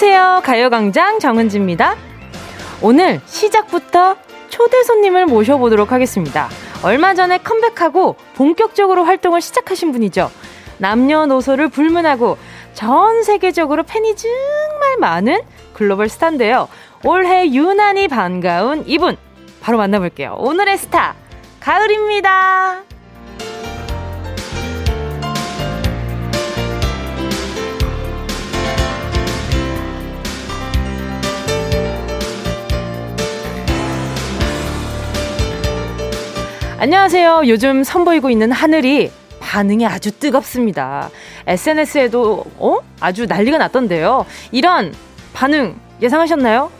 안녕하세요. 가요광장 정은지입니다. 오늘 시작부터 초대 손님을 모셔보도록 하겠습니다. 얼마 전에 컴백하고 본격적으로 활동을 시작하신 분이죠. 남녀노소를 불문하고 전 세계적으로 팬이 정말 많은 글로벌 스타인데요. 올해 유난히 반가운 이분 바로 만나볼게요. 오늘의 스타 가을입니다. 안녕하세요. 요즘 선보이고 있는 하늘이 반응이 아주 뜨겁습니다. SNS에도 어? 아주 난리가 났던데요. 이런 반응 예상하셨나요?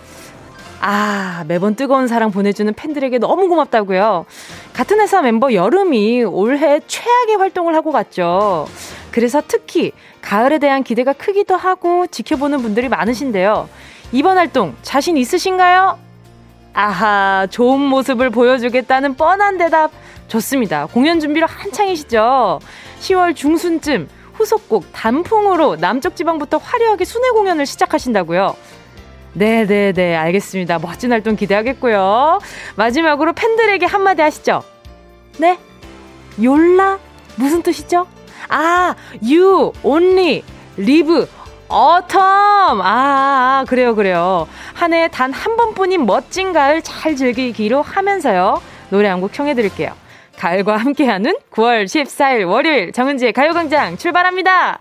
아, 매번 뜨거운 사랑 보내주는 팬들에게 너무 고맙다고요. 같은 회사 멤버 여름이 올해 최악의 활동을 하고 갔죠. 그래서 특히 가을에 대한 기대가 크기도 하고 지켜보는 분들이 많으신데요. 이번 활동 자신 있으신가요? 아하, 좋은 모습을 보여주겠다는 뻔한 대답 좋습니다. 공연 준비로 한창이시죠? 10월 중순쯤 후속곡 단풍으로 남쪽 지방부터 화려하게 순회 공연을 시작하신다고요. 네네네, 알겠습니다. 멋진 활동 기대하겠고요. 마지막으로 팬들에게 한마디 하시죠. 네? 욜라? 무슨 뜻이죠? 아, you, only, live, autumn. 아, 아 그래요, 그래요. 한 해에 단한 번뿐인 멋진 가을 잘 즐기기로 하면서요. 노래 한 곡 청해드릴게요. 가을과 함께하는 9월 14일 월요일 정은지의 가요광장 출발합니다.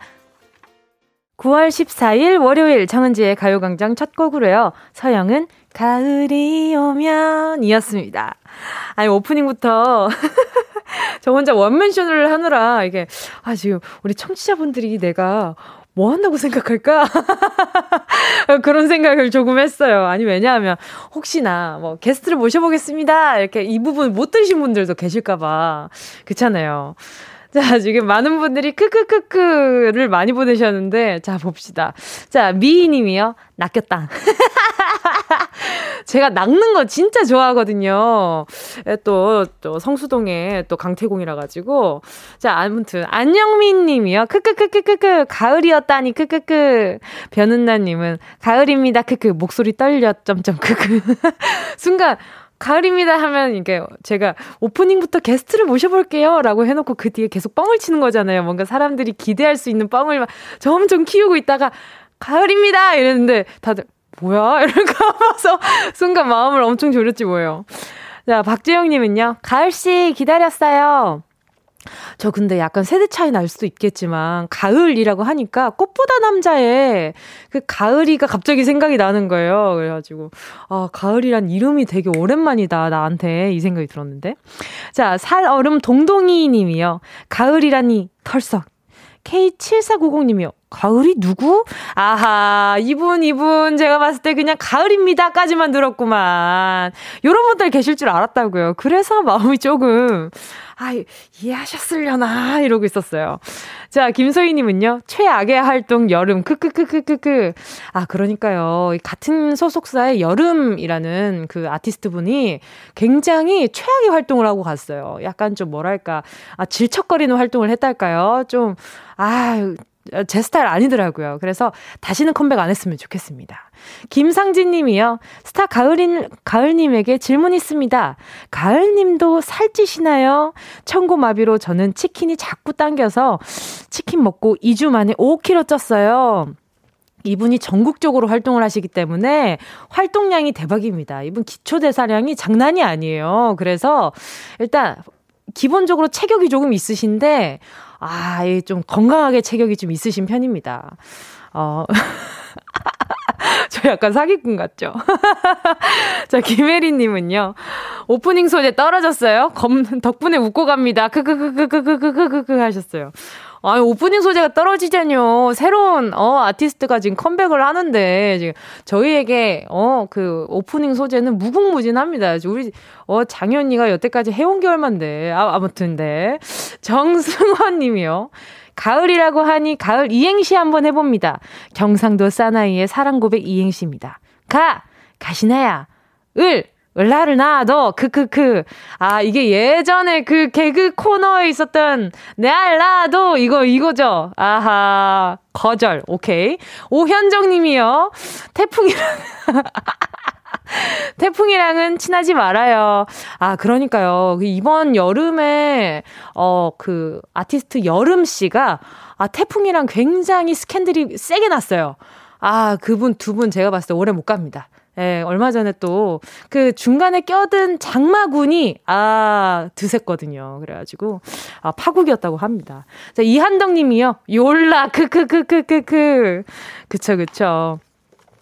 9월 14일 월요일 정은지의 가요광장 첫 곡으로요. 서영은 가을이 오면 이었습니다. 아니, 오프닝부터 저 혼자 원맨쇼를 하느라 이게, 아, 지금 우리 청취자분들이 내가 뭐 한다고 생각할까? 그런 생각을 조금 했어요. 아니, 왜냐하면, 혹시나, 뭐, 게스트를 모셔보겠습니다. 이렇게 이 부분 못 들으신 분들도 계실까봐. 그렇잖아요. 자, 지금 많은 분들이 크크크크를 많이 보내셨는데, 자, 봅시다. 자, 미희 님이요. 낚였다. 제가 낚는 거 진짜 좋아하거든요. 또, 또 성수동에 또 강태공이라 가지고. 자, 아무튼, 안영민 님이요. 크크크크크크. 가을이었다니, 크크크. 변은나 님은, 가을입니다. 크크. 목소리 떨려. 점점 크크. 순간, 가을입니다 하면 이게 제가 오프닝부터 게스트를 모셔볼게요 라고 해놓고 그 뒤에 계속 뻥을 치는 거잖아요. 뭔가 사람들이 기대할 수 있는 뻥을 점점 키우고 있다가 가을입니다 이랬는데 다들 뭐야? 이러고 봐서 순간 마음을 엄청 졸였지 뭐예요. 자, 박재영님은요. 가을씨 기다렸어요. 저 근데 약간 세대 차이 날 수도 있겠지만 가을이라고 하니까 꽃보다 남자의 그 가을이가 갑자기 생각이 나는 거예요. 그래가지고 아 가을이란 이름이 되게 오랜만이다 나한테 이 생각이 들었는데 자 살얼음 동동이님이요 가을이라니 털썩 K7490님이요. 가을이 누구? 아하, 이분, 이분, 제가 봤을 때 그냥 가을입니다.까지만 들었구만. 요런 분들 계실 줄 알았다고요. 그래서 마음이 조금, 아, 이해하셨으려나 이러고 있었어요. 자, 김소희님은요. 최악의 활동 여름 크크크크크크. 아, 그러니까요. 같은 소속사의 여름이라는 그 아티스트 분이 굉장히 최악의 활동을 하고 갔어요. 약간 좀 뭐랄까, 아, 질척거리는 활동을 했달까요? 좀, 아, 제 스타일 아니더라고요. 그래서 다시는 컴백 안 했으면 좋겠습니다. 김상진 님이요. 스타 가을인, 가을님에게 질문 있습니다. 가을님도 살찌시나요? 청고마비로 저는 치킨이 자꾸 당겨서 치킨 먹고 2주 만에 5kg 쪘어요. 이분이 전국적으로 활동을 하시기 때문에 활동량이 대박입니다. 이분 기초대사량이 장난이 아니에요. 그래서 일단 기본적으로 체격이 조금 있으신데, 아, 좀 건강하게 체격이 좀 있으신 편입니다. 어. 저 약간 사기꾼 같죠? 자, 김혜리님은요. 오프닝 소재 떨어졌어요? 검, 덕분에 웃고 갑니다. 크크크크크크크크크 하셨어요. 아니, 오프닝 소재가 떨어지자뇨. 새로운, 어, 아티스트가 지금 컴백을 하는데, 지금 저희에게, 어, 그, 오프닝 소재는 무궁무진합니다. 우리, 어, 장현이가 여태까지 해온 게 얼만데. 아, 아무튼, 네. 정승환 님이요. 가을이라고 하니 가을 이행시 한번 해봅니다. 경상도 사나이의 사랑 고백 이행시입니다. 가! 가시나야. 을! 을라를 놔도 크크크 아 이게 예전에 그 개그 코너에 있었던 내 알라도 이거 이거죠 아하 거절 오케이 오현정님이요 태풍이랑 태풍이랑은 친하지 말아요. 아, 그러니까요. 그 이번 여름에, 어, 그, 아티스트 여름 씨가, 아, 태풍이랑 굉장히 스캔들이 세게 났어요. 아, 그분 두 분 제가 봤을 때 오래 못 갑니다. 예, 얼마 전에 또 그 중간에 껴든 장마군이 아, 드셌거든요. 그래가지고 아, 파국이었다고 합니다. 자, 이한덕 님이요. 요라, 크크크크크크. 그쵸, 그쵸.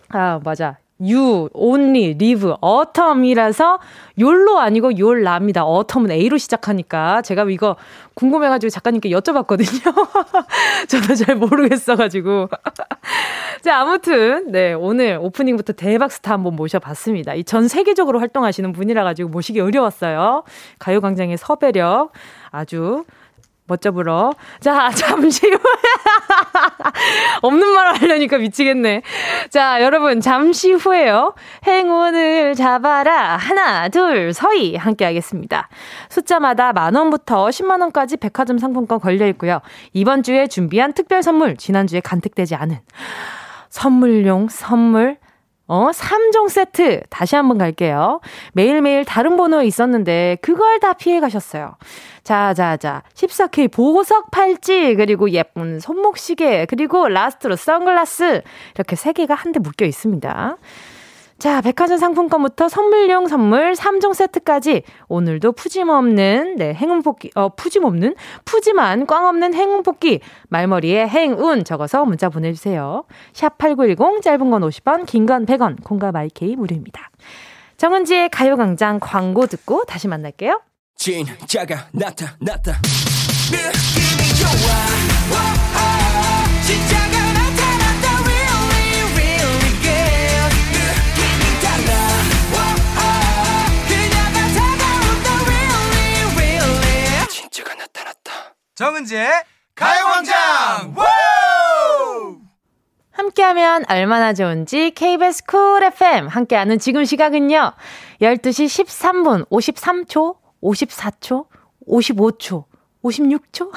아, 맞아. You, only, live, autumn이라서 욜로 아니고 욜라입니다. autumn은 A로 시작하니까 제가 이거 궁금해가지고 작가님께 여쭤봤거든요. 저도 잘 모르겠어가지고. 자, 아무튼, 네, 오늘 오프닝부터 대박 스타 한번 모셔봤습니다. 이 전 세계적으로 활동하시는 분이라가지고 모시기 어려웠어요. 가요광장의 섭외력 아주 멋져 불어. 자, 잠시 후에. 없는 말 하려니까 미치겠네. 자, 여러분, 잠시 후에요. 행운을 잡아라. 하나, 둘, 서희. 함께 하겠습니다. 숫자마다 만원부터 10만원까지 백화점 상품권 걸려 있고요. 이번 주에 준비한 특별 선물, 지난주에 간택되지 않은 선물용 선물 어, 3종 세트. 다시 한번 갈게요. 매일매일 다른 번호에 있었는데, 그걸 다 피해 가셨어요. 자, 자, 자. 14K 보석 팔찌, 그리고 예쁜 손목시계, 그리고 라스트로 선글라스. 이렇게 3개가 한데 묶여 있습니다. 자, 백화점 상품권부터 선물용 선물 3종 세트까지 오늘도 푸짐없는 네, 행운 뽑기 어 푸짐없는 푸짐한 꽝 없는 행운 뽑기 말머리에 행운 적어서 문자 보내 주세요. 샵8910 짧은 건 50원, 긴 건 100원. 콩과 마이케이 무료입니다. 정은지의 가요 광장 광고 듣고 다시 만날게요. 진짜가 나타났다. 느낌이 좋아. 정은지의 가요광장 함께하면 얼마나 좋은지 KBS 쿨 FM 함께하는 지금 시각은요 12시 13분 53초 54초 55초 56초?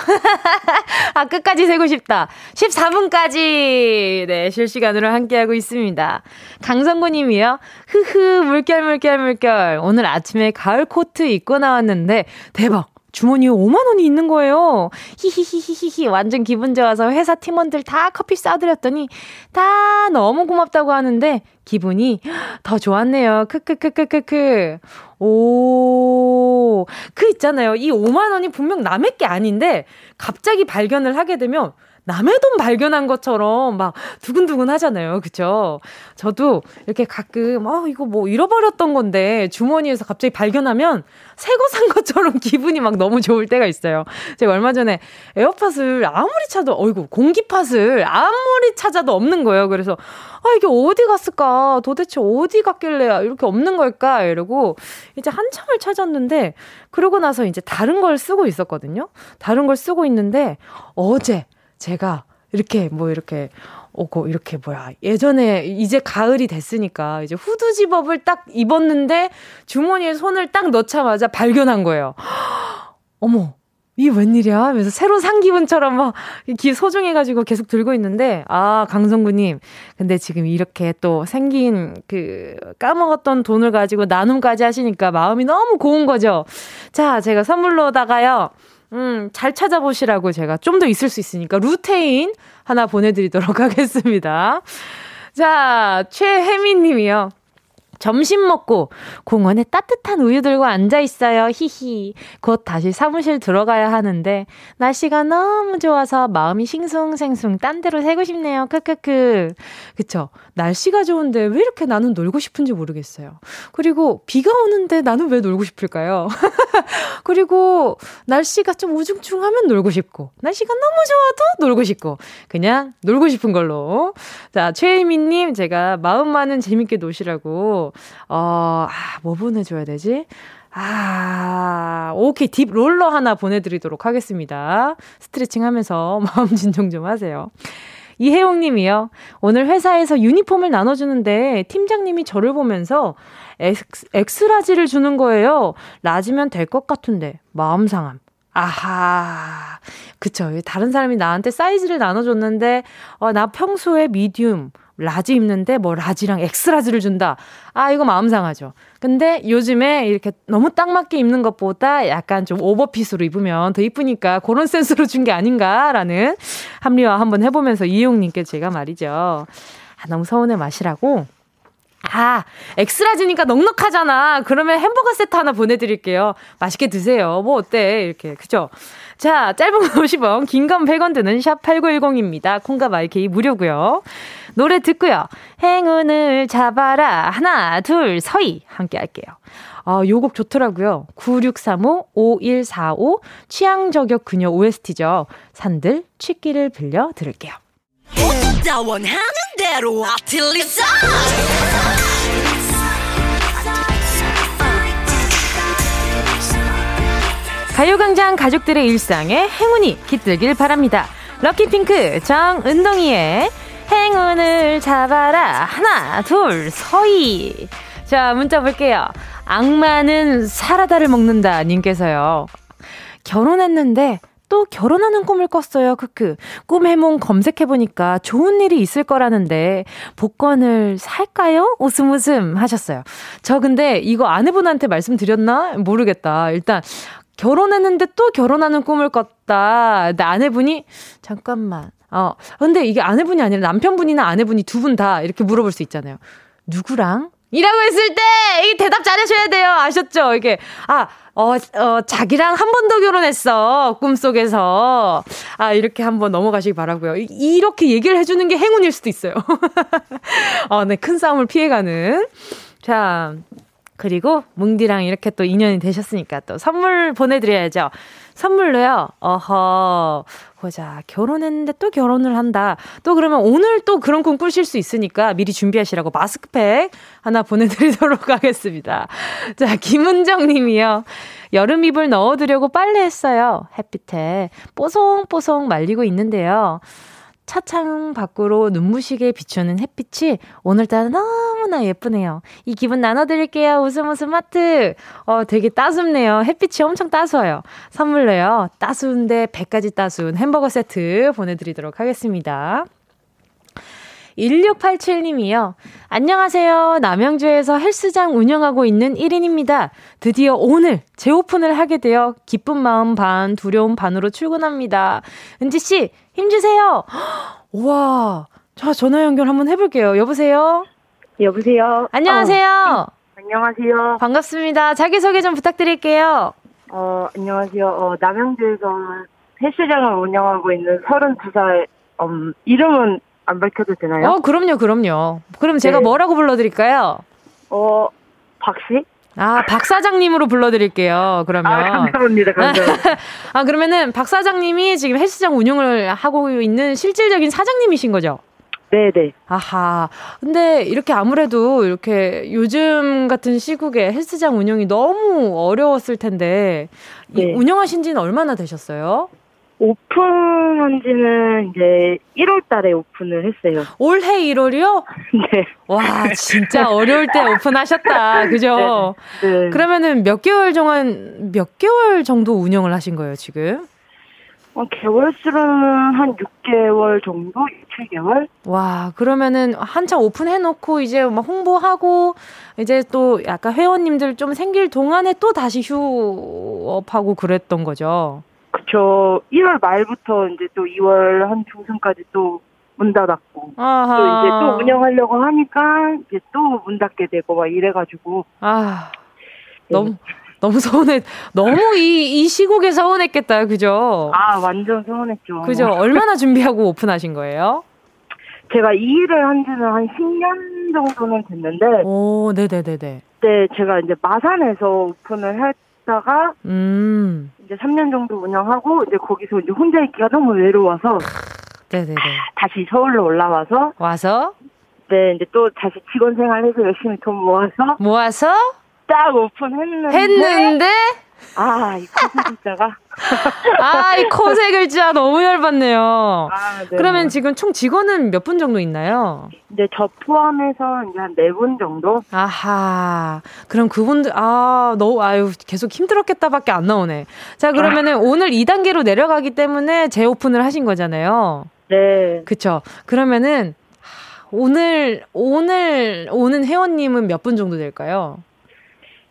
아, 끝까지 세고 싶다. 14분까지, 네, 실시간으로 함께하고 있습니다. 강성구 님이요. 흐흐, 물결, 물결, 물결. 오늘 아침에 가을 코트 입고 나왔는데, 대박. 주머니에 5만 원이 있는 거예요. 히히히히히히. 완전 기분 좋아서 회사 팀원들 다 커피 싸드렸더니 다 너무 고맙다고 하는데 기분이 더 좋았네요. 크크크크크크. 오. 그 있잖아요. 이 5만 원이 분명 남의 게 아닌데 갑자기 발견을 하게 되면 남의 돈 발견한 것처럼 막 두근두근 하잖아요. 그쵸? 저도 이렇게 가끔, 어, 이거 뭐 잃어버렸던 건데 주머니에서 갑자기 발견하면 새 거 산 것처럼 기분이 막 너무 좋을 때가 있어요. 제가 얼마 전에 에어팟을 아무리 찾아도, 어이구, 공기팟을 아무리 찾아도 없는 거예요. 그래서, 아, 이게 어디 갔을까? 도대체 어디 갔길래 이렇게 없는 걸까? 이러고 이제 한참을 찾았는데, 그러고 나서 이제 다른 걸 쓰고 있었거든요. 다른 걸 쓰고 있는데, 어제, 제가 이렇게 뭐 이렇게 오고 이렇게 뭐야 예전에 이제 가을이 됐으니까 이제 후드 집업을 딱 입었는데 주머니에 손을 딱 넣자마자 발견한 거예요. 어머 이 웬일이야? 하면서 새로 산 기분처럼 막 소중해가지고 계속 들고 있는데, 아, 강성구님. 근데 지금 이렇게 또 생긴 그 까먹었던 돈을 가지고 나눔까지 하시니까 마음이 너무 고운 거죠? 자, 제가 선물로다가요. 음, 잘 찾아보시라고 제가 좀 더 있을 수 있으니까 루테인 하나 보내드리도록 하겠습니다. 자, 최혜미 님이요. 점심 먹고 공원에 따뜻한 우유 들고 앉아 있어요. 히히. 곧 다시 사무실 들어가야 하는데 날씨가 너무 좋아서 마음이 싱숭생숭 딴 데로 새고 싶네요. 크크크. 그쵸? 날씨가 좋은데 왜 이렇게 나는 놀고 싶은지 모르겠어요. 그리고 비가 오는데 나는 왜 놀고 싶을까요? 그리고 날씨가 좀 우중충하면 놀고 싶고 날씨가 너무 좋아도 놀고 싶고 그냥 놀고 싶은 걸로. 자, 최혜민 님 제가 마음만은 재밌게 노시라고 어, 아, 뭐 보내줘야 되지? 아, 오케이. 딥 롤러 하나 보내드리도록 하겠습니다. 스트레칭 하면서 마음 진정 좀 하세요. 이혜용 님이요. 오늘 회사에서 유니폼을 나눠주는데 팀장님이 저를 보면서 엑스, 엑스 라지를 주는 거예요. large면 될 것 같은데. 마음 상함. 아하. 그쵸. 다른 사람이 나한테 사이즈를 나눠줬는데, 어, 나 평소에 medium, large 입는데 뭐 large랑 X-large를 준다. 아, 이거 마음 상하죠. 근데 요즘에 이렇게 너무 딱 맞게 입는 것보다 약간 좀 오버핏으로 입으면 더 이쁘니까 그런 센스로 준 게 아닌가라는 합리화 한번 해보면서 이용님께 제가 말이죠. 아, 너무 서운해 마시라고 아, X-large니까 넉넉하잖아. 그러면 햄버거 세트 하나 보내드릴게요. 맛있게 드세요. 뭐 어때? 이렇게. 그죠? 자, 짧은 건 50원, 긴 건 100원 드는 샵 8910입니다. 콩과 마이케이 무료고요 노래 듣고요. 행운을 잡아라. 하나, 둘, 서희. 함께 할게요. 아, 요 곡 좋더라고요. 9635-5145 취향 저격 그녀 OST죠. 산들 취기를 빌려 들을게요. 가요광장 가족들의 일상에 행운이 깃들길 바랍니다. 럭키핑크 정은동이의 행운을 잡아라. 하나, 둘, 서희. 자, 문자 볼게요. 악마는 사라다를 먹는다. 님께서요. 결혼했는데 또 결혼하는 꿈을 꿨어요. 크크. 꿈 해몽 검색해보니까 좋은 일이 있을 거라는데, 복권을 살까요? 웃음 웃음 하셨어요. 저 근데 이거 아내분한테 말씀드렸나? 모르겠다. 일단, 결혼했는데 또 결혼하는 꿈을 꿨다. 근데 아내분이, 잠깐만. 어, 근데 이게 아내분이 아니라 남편분이나 아내분이 두 분 다 이렇게 물어볼 수 있잖아요. 누구랑? 이라고 했을 때, 이 대답 잘해줘야 돼요. 아셨죠? 이게, 아, 어, 어, 자기랑 한 번 더 결혼했어. 꿈속에서. 아, 이렇게 한번 넘어가시기 바라고요 이렇게 얘기를 해주는 게 행운일 수도 있어요. 어, 네, 큰 싸움을 피해가는. 자, 그리고 뭉디랑 이렇게 또 인연이 되셨으니까 또 선물 보내드려야죠. 선물로요, 어허, 보자. 결혼했는데 또 결혼을 한다. 또 그러면 오늘 또 그런 꿈 꾸실 수 있으니까 미리 준비하시라고 마스크팩 하나 보내드리도록 하겠습니다. 자, 김은정 님이요. 여름 이불 넣어두려고 빨래했어요. 햇빛에 뽀송뽀송 말리고 있는데요. 차창 밖으로 눈부시게 비추는 햇빛이 오늘따라 너무나 예쁘네요. 이 기분 나눠드릴게요. 웃음 웃음 하트. 어, 되게 따숩네요. 햇빛이 엄청 따스워요. 선물로요. 따스운데 100가지 따스운 햄버거 세트 보내드리도록 하겠습니다. 1687님이요. 안녕하세요. 남양주에서 헬스장 운영하고 있는 1인입니다. 드디어 오늘 재오픈을 하게 되어 기쁜 마음 반, 두려움 반으로 출근합니다. 은지씨, 힘주세요. 우와. 자, 전화 연결 한번 해볼게요. 여보세요? 여보세요? 안녕하세요? 어, 안녕하세요. 반갑습니다. 자기소개 좀 부탁드릴게요. 어, 안녕하세요. 어, 남양주에서 헬스장을 운영하고 있는 32살, 음, 이름은 안 밝혀도 되나요? 어, 그럼요, 그럼요. 그럼 제가 네. 뭐라고 불러드릴까요? 어, 박씨? 아, 박 사장님으로 불러드릴게요, 그러면. 아, 감사합니다, 감사합니다. 아, 그러면은 박 사장님이 지금 헬스장 운영을 하고 있는 실질적인 사장님이신 거죠? 네네. 아하. 근데 이렇게 아무래도 이렇게 요즘 같은 시국에 헬스장 운영이 너무 어려웠을 텐데, 네. 운영하신 지는 얼마나 되셨어요? 오픈한 지는 이제 1월 달에 오픈을 했어요. 올해 1월이요? 네. 와, 진짜 어려울 때 오픈하셨다. 그죠? 네. 네. 그러면은 몇 개월 동안, 몇 개월 정도 운영을 하신 거예요, 지금? 어, 개월 수로는 한 6개월 정도? 7개월? 와, 그러면은 한창 오픈해놓고 이제 막 홍보하고 이제 또 약간 회원님들 좀 생길 동안에 또 다시 휴업하고 그랬던 거죠? 그쵸. 1월 말부터 이제 또 2월 한 중순까지 또 문 닫았고. 아하. 또 이제 또 운영하려고 하니까 이제 또 문 닫게 되고 막 이래가지고. 아. 네. 너무, 너무 서운해. 너무 이, 이 시국에 서운했겠다. 그죠? 아, 완전 서운했죠. 그죠? 얼마나 준비하고 오픈하신 거예요? 제가 이 일을 한 지는 한 10년 정도는 됐는데. 오, 네네네네. 네, 제가 이제 마산에서 오픈을 했다가. 음. 이제 3년 정도 운영하고 이제 거기서 이제 혼자 있기가 너무 외로워서 네네네. 다시 서울로 올라와서 와서 네 이제 또 다시 직원 생활해서 열심히 돈 모아서 모아서 딱 오픈했는데 했는데 아, 이 코세 글자가? 아, 이 코세 글자 너무 열받네요. 아, 네. 그러면 지금 총 직원은 몇 분 정도 있나요? 이제 저 포함해서 이제 한 네 분 정도? 아하. 그럼 그분들, 아, 너무, 아유, 계속 힘들었겠다 밖에 안 나오네. 자, 그러면은 아. 오늘 2단계로 내려가기 때문에 재오픈을 하신 거잖아요. 네. 그쵸. 그러면은, 오늘, 오늘 오는 회원님은 몇 분 정도 될까요?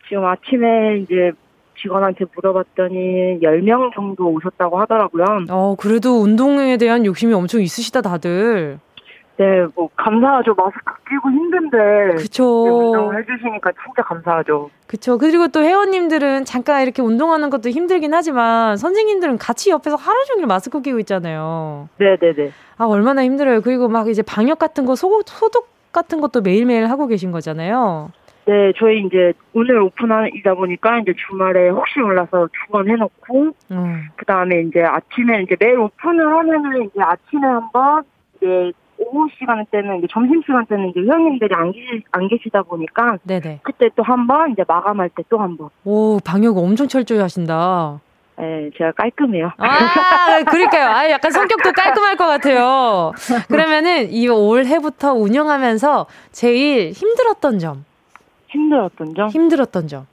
지금 아침에 이제 직원한테 물어봤더니 10명 정도 오셨다고 하더라고요. 어, 그래도 운동에 대한 욕심이 엄청 있으시다, 다들. 네, 뭐, 감사하죠. 마스크 끼고 힘든데. 그쵸. 운동을 해주시니까 진짜 감사하죠. 그쵸. 그리고 또 회원님들은 잠깐 이렇게 운동하는 것도 힘들긴 하지만 선생님들은 같이 옆에서 하루 종일 마스크 끼고 있잖아요. 네네네. 아, 얼마나 힘들어요. 그리고 막 이제 방역 같은 거, 소, 소독 같은 것도 매일매일 하고 계신 거잖아요. 네, 저희 이제 오늘 오픈이다 보니까 이제 주말에 혹시 몰라서 주건 해놓고, 음. 그 다음에 이제 아침에 이제 매일 오픈을 하면은 이제 아침에 한 번, 이제 오후 시간 때는 이제 점심 시간 때는 이제 회원님들이 안, 계시, 안 계시다 보니까, 네네. 그때 또 한 번, 이제 마감할 때 또 한 번. 오, 방역 엄청 철저히 하신다. 네, 제가 깔끔해요. 아, 그러니까요. 아, 약간 성격도 깔끔할 것 같아요. 그러면은 이 올해부터 운영하면서 제일 힘들었던 점. 힘들었던 점? 힘들었던 점.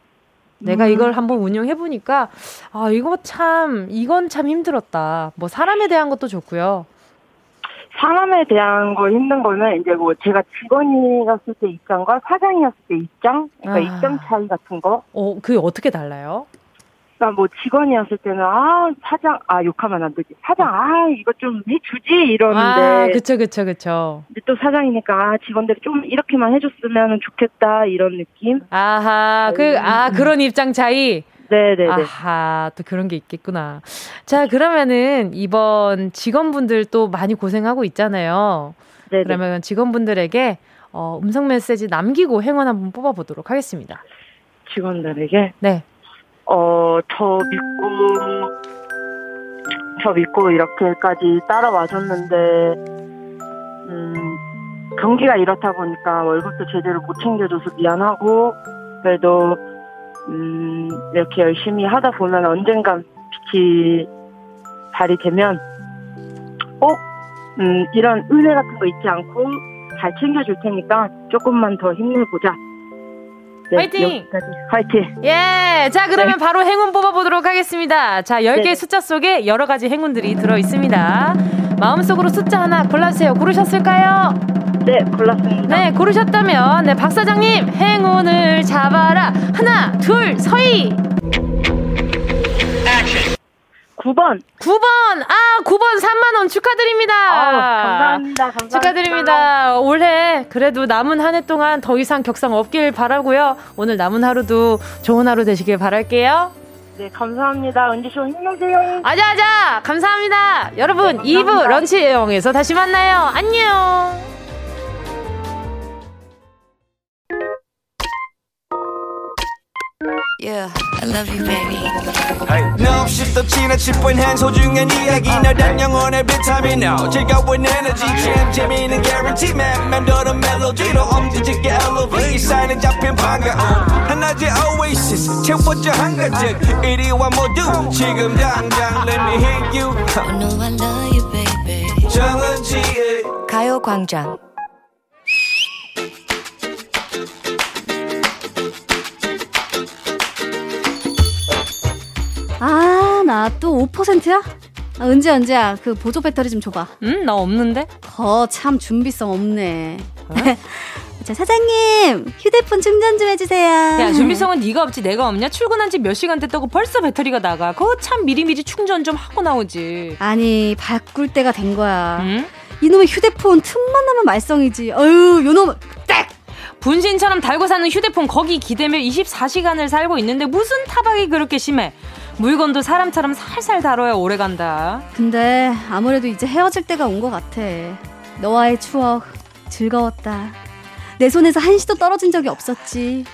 내가 음. 이걸 한번 운영해 보니까 아 이거 참 이건 참 힘들었다. 뭐 사람에 대한 것도 좋고요. 사람에 대한 거 힘든 거는 이제 뭐 제가 직원이었을 때 입장과 사장이었을 때 입장, 그러니까 아. 입장 차이 같은 거. 어, 그게 어떻게 달라요? 그러니까 뭐 직원이었을 때는 아 사장 아 욕하면 안 되지 사장 아 이거 좀 해주지 이러는데 아 그쵸 그쵸 그쵸 근데 또 사장이니까 아 직원들이 좀 이렇게만 해줬으면 좋겠다 이런 느낌 아하 그아 음. 그런 입장 차이 네네네. 아하, 또 그런 게 있겠구나. 자, 그러면은 이번 직원분들 또 많이 고생하고 있잖아요. 네 그러면 직원분들에게 어, 음성 메시지 남기고 행운 한번 뽑아보도록 하겠습니다. 직원들에게? 네. 어, 저 믿고, 저 믿고 이렇게까지 따라와 줬는데, 음, 경기가 이렇다 보니까 월급도 제대로 못 챙겨줘서 미안하고, 그래도, 음, 이렇게 열심히 하다 보면 언젠간 빛이 발휘되면 꼭, 음, 이런 은혜 같은 거 잊지 않고 잘 챙겨줄 테니까 조금만 더 힘내보자. 네, 화이팅! 화이팅! 예! 자, 그러면 네. 바로 행운 뽑아보도록 하겠습니다. 자, 10개의 네. 숫자 속에 여러 가지 행운들이 들어있습니다. 마음속으로 숫자 하나 골라주세요. 고르셨을까요? 네, 골랐습니다. 네, 고르셨다면, 네, 박사장님, 행운을 잡아라. 하나, 둘, 서희! 9번. 9번. 아, 9번 3만 원 축하드립니다. 아, 감사합니다. 감사합니다. 축하드립니다. 올해 그래도 남은 한 해 동안 더 이상 격상 없길 바라고요. 오늘 남은 하루도 좋은 하루 되시길 바랄게요. 네, 감사합니다. 은지쇼 힘내세요. 아자아자. 감사합니다. 여러분, 네, 감사합니다. 2부 런치 영에서 다시 만나요. 안녕. Yeah, I love you, baby. No, 없이 또 지나칠 뻔한 소중한 이야기. 너란 영혼의 비타민 now. 즐거운 에너지. 참 재미있는 guarantee man. 맘대로 멜로디로 엄지짓게 elevate. 사인은 잡힌 반가움. 하나의 oasis. 채워져 한가득 이리와 모두 지금 당장 let me hit you. I know I love you, baby. 정은지의 가요광장 아, 나 또 5%야? 아, 은지 은지야, 그 보조 배터리 좀 줘봐. 응? 나 없는데? 거, 참 준비성 없네. 어? 자, 사장님, 휴대폰 충전 좀 해주세요. 야, 준비성은 네가 없지 내가 없냐? 출근한 지 몇 시간 됐다고 벌써 배터리가 나가. 그거 참 미리미리 충전 좀 하고 나오지. 아니, 바꿀 때가 된 거야. 응? 이놈의 휴대폰 틈만 나면 말썽이지. 어휴, 요놈, 딱! 분신처럼 달고 사는 휴대폰 거기 기대며 24시간을 살고 있는데 무슨 타박이 그렇게 심해? 물건도 사람처럼 살살 다뤄야 오래 간다. 근데 아무래도 이제 헤어질 때가 온 것 같아. 너와의 추억 즐거웠다. 내 손에서 한시도 떨어진 적이 없었지.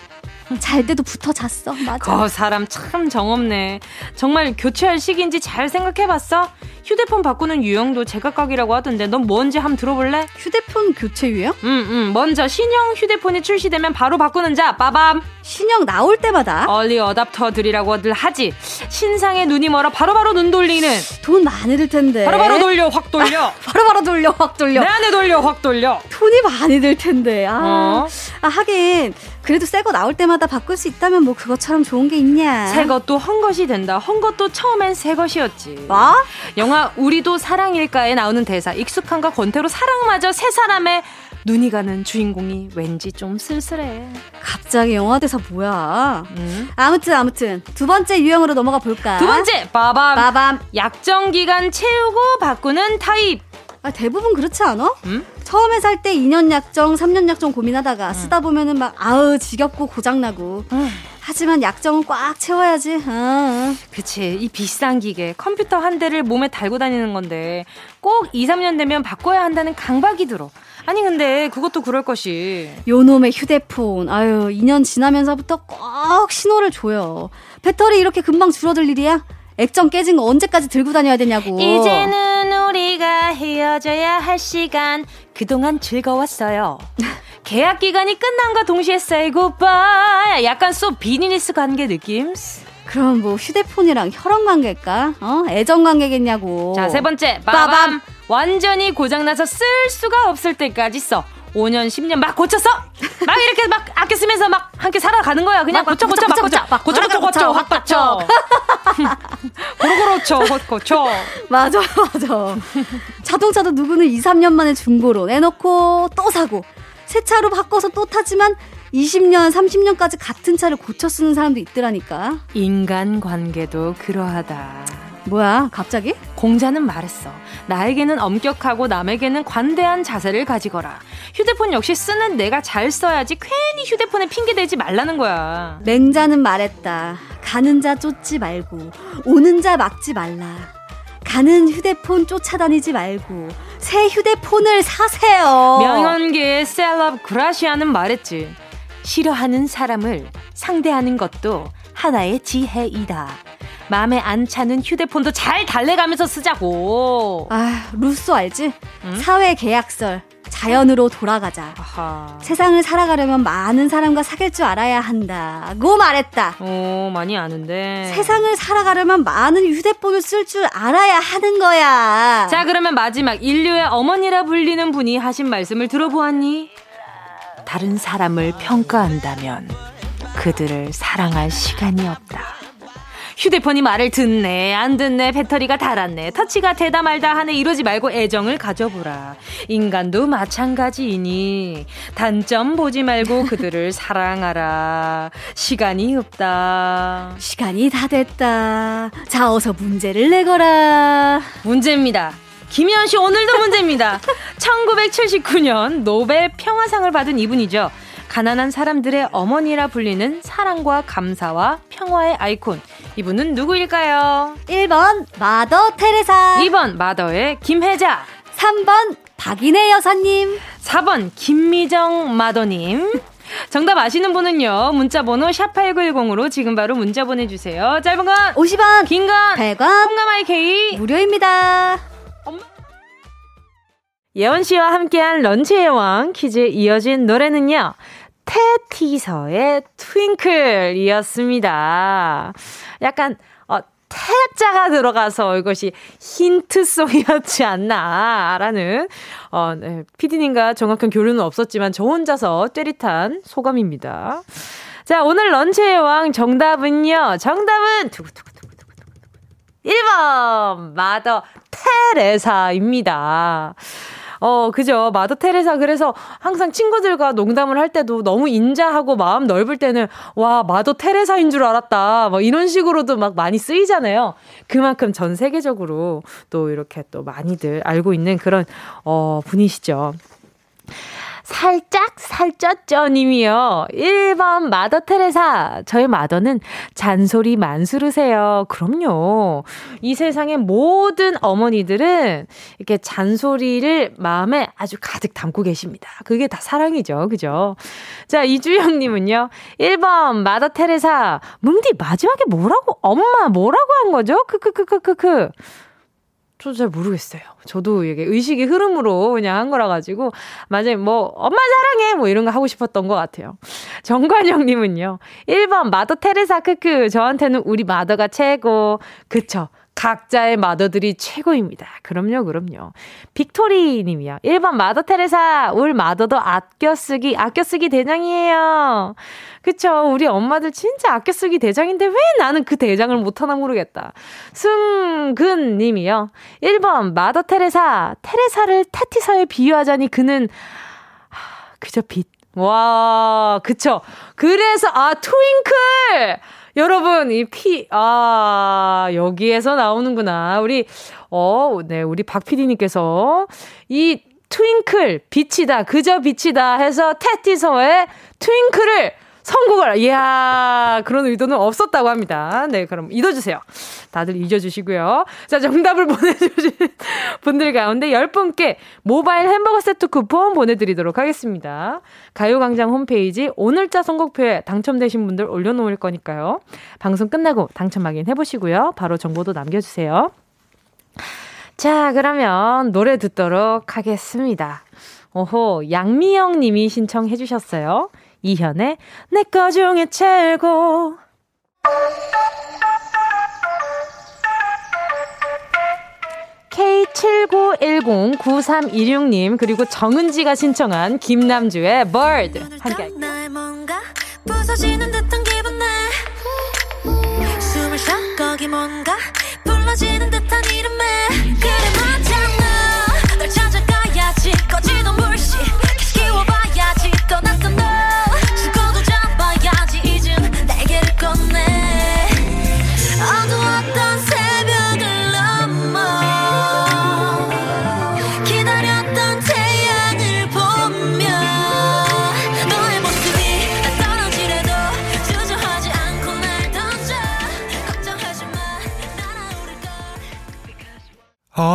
잘 때도 붙어 잤어. 맞아. 그 사람 참 정없네. 정말 교체할 시기인지 잘 생각해봤어? 휴대폰 바꾸는 유형도 제각각이라고 하던데 넌 뭔지 한번 들어볼래? 휴대폰 교체 유형? 응, 응. 먼저 신형 휴대폰이 출시되면 바로 바꾸는 자, 빠밤. 신형 나올 때마다 얼리 어답터들이라고들 하지. 신상에 눈이 멀어 바로바로 눈 돌리는. 돈 많이 들 텐데. 바로바로 돌려, 확 돌려. 바로 바로 돌려, 확 돌려. 내 안에 돌려, 확 돌려. 돈이 많이 들 텐데. 아, 어? 아 하긴 그래도 새 거 나올 때마다 바꿀 수 있다면 뭐 그것처럼 좋은 게 있냐. 새 것도 헝 것이 된다. 헝 것도 처음엔 새 것이었지. 뭐? 영화 우리도 사랑일까에 나오는 대사 익숙한가 권태로 사랑마저 새 사람의 눈이 가는 주인공이 왠지 좀 쓸쓸해. 갑자기 영화 대사 뭐야? 음? 아무튼 아무튼 두 번째 유형으로 넘어가 볼까? 두 번째 빠밤. 빠밤. 약정 기간 채우고 바꾸는 타입. 아, 대부분 그렇지 않아? 음? 처음에 살 때 2년 약정, 3년 약정 고민하다가 음. 쓰다 보면은 막 아우 지겹고 고장나고. 음. 하지만 약정은 꽉 채워야지. 어. 그치. 이 비싼 기계, 컴퓨터 한 대를 몸에 달고 다니는 건데 꼭 2, 3년 되면 바꿔야 한다는 강박이 들어. 아니 근데 그것도 그럴 것이. 요놈의 휴대폰. 아유, 2년 지나면서부터 꼭 신호를 줘요. 배터리 이렇게 금방 줄어들 일이야? 액정 깨진 거 언제까지 들고 다녀야 되냐고. 이제는 우리가 헤어져야 할 시간. 그동안 즐거웠어요. 계약 기간이 끝난과 동시에 say goodbye. 약간 쏘 비즈니스 관계 느낌? 그럼 뭐 휴대폰이랑 혈연 관계일까? 어? 애정 관계겠냐고. 자, 세 번째. 빠밤. 빠밤. 완전히 고장나서 쓸 수가 없을 때까지 써. 5년, 10년 막 고쳤어? 막 이렇게 막 아껴 쓰면서 막 함께 살아가는 거야. 그냥 고쳐, 고쳐, 막 고쳐, 막 고쳐, 고쳐, 고쳐, 확 받쳐. 고루고루 쳐, 고쳐. 맞아, 맞아. 자동차도 누구는 2, 3년 만에 중고로 내놓고 또 사고. 새 차로 바꿔서 또 타지만 20년, 30년까지 같은 차를 고쳐 쓰는 사람도 있더라니까. 인간 관계도 그러하다. 뭐야, 갑자기? 공자는 말했어. 나에게는 엄격하고 남에게는 관대한 자세를 가지거라. 휴대폰 역시 쓰는 내가 잘 써야지 괜히 휴대폰에 핑계대지 말라는 거야. 맹자는 말했다. 가는 자 쫓지 말고, 오는 자 막지 말라. 가는 휴대폰 쫓아다니지 말고, 새 휴대폰을 사세요. 명언계의 셀럽 그라시아는 말했지. 싫어하는 사람을 상대하는 것도 하나의 지혜이다. 마음에 안 차는 휴대폰도 잘 달래가면서 쓰자고. 아, 루소 알지? 응? 사회 계약설. 자연으로 돌아가자. 아하. 세상을 살아가려면 많은 사람과 사귈 줄 알아야 한다고 말했다. 오, 많이 아는데. 세상을 살아가려면 많은 휴대폰을 쓸 줄 알아야 하는 거야. 자, 그러면 마지막 인류의 어머니라 불리는 분이 하신 말씀을 들어보았니? 다른 사람을 평가한다면 그들을 사랑할 시간이 없다. 휴대폰이 말을 듣네, 안 듣네, 배터리가 닳았네, 터치가 되다 말다 하네, 이러지 말고 애정을 가져보라. 인간도 마찬가지이니, 단점 보지 말고 그들을 사랑하라. 시간이 없다. 시간이 다 됐다. 자, 어서 문제를 내거라. 문제입니다. 김희연 씨 오늘도 문제입니다. 1979년 노벨 평화상을 받은 이분이죠. 가난한 사람들의 어머니라 불리는 사랑과 감사와 평화의 아이콘. 이분은 누구일까요? 1번 마더 테레사 2번 마더의 김혜자 3번 박인혜 여사님 4번 김미정 마더님 정답 아시는 분은요. 문자 번호 샵8910으로 지금 바로 문자 보내 주세요. 짧은 건 50원, 긴 건 100원, 콩가마이케이 무료입니다. 엄마. 예원 씨와 함께한 런치의 왕 퀴즈에 이어진 노래는요. 테티서의 트윙클이었습니다. 약간 어, 태자가 들어가서 이것이 힌트송이었지 않나라는 어, 네, 피디님과 정확한 교류는 없었지만 저 혼자서 떼릿한 소감입니다. 자, 오늘 런치의 왕 정답은요. 정답은 두구두구두구두구두구 1번 마더 테레사입니다. 어, 그죠. 마더 테레사 그래서 항상 친구들과 농담을 할 때도 너무 인자하고 마음 넓을 때는 와, 마더 테레사인 줄 알았다. 뭐 이런 식으로도 막 많이 쓰이잖아요. 그만큼 전 세계적으로 또 이렇게 또 많이들 알고 있는 그런 어, 분이시죠. 살짝 살쪘죠 님이요. 1번 마더 테레사. 저희 마더는 잔소리 만수르세요. 그럼요. 이 세상의 모든 어머니들은 이렇게 잔소리를 마음에 아주 가득 담고 계십니다. 그게 다 사랑이죠. 그죠? 자, 이주영 님은요. 1번 마더 테레사. 뭉디 마지막에 뭐라고 엄마 뭐라고 한 거죠? 크크크크크크. 저도 잘 모르겠어요. 저도 이게 의식의 흐름으로 그냥 한 거라 가지고 맞아요. 뭐 엄마 사랑해 뭐 이런 거 하고 싶었던 것 같아요. 정관영 님은요. 1번 마더 테레사 크크 저한테는 우리 mother가 최고. 그쵸. 각자의 mother들이 최고입니다. 그럼요, 그럼요. 빅토리 님이요. 1번 마더 테레사, 울 mother도 아껴 쓰기, 아껴 쓰기 대장이에요. 그쵸. 우리 엄마들 진짜 아껴 쓰기 대장인데 왜 나는 그 대장을 못하나 모르겠다. 승근 님이요. 1번 마더 테레사, 테레사를 테티사에 비유하자니 그는, 하, 그저 빛. 와, 그쵸. 그래서, 아, 트윙클! 여러분, 이 피, 아, 여기에서 나오는구나. 우리, 어, 네, 우리 박 PD님께서 이 트윙클, 빛이다, 그저 빛이다 해서 테티서의 트윙클을 선곡을, 이야, 그런 의도는 없었다고 합니다. 네, 그럼 잊어주세요. 다들 잊어주시고요. 자, 정답을 보내주신 분들 가운데 10분께 모바일 햄버거 세트 쿠폰 보내드리도록 하겠습니다. 가요광장 홈페이지 오늘자 선곡표에 당첨되신 분들 올려놓을 거니까요. 방송 끝나고 당첨 확인해보시고요. 바로 정보도 남겨주세요. 자, 그러면 노래 듣도록 하겠습니다. 오호, 양미영 님이 신청해 주셨어요. 이현의 내 거 중에 최고 K79109326님 그리고 정은지가 신청한 김남주의 Bird 함께 할게요.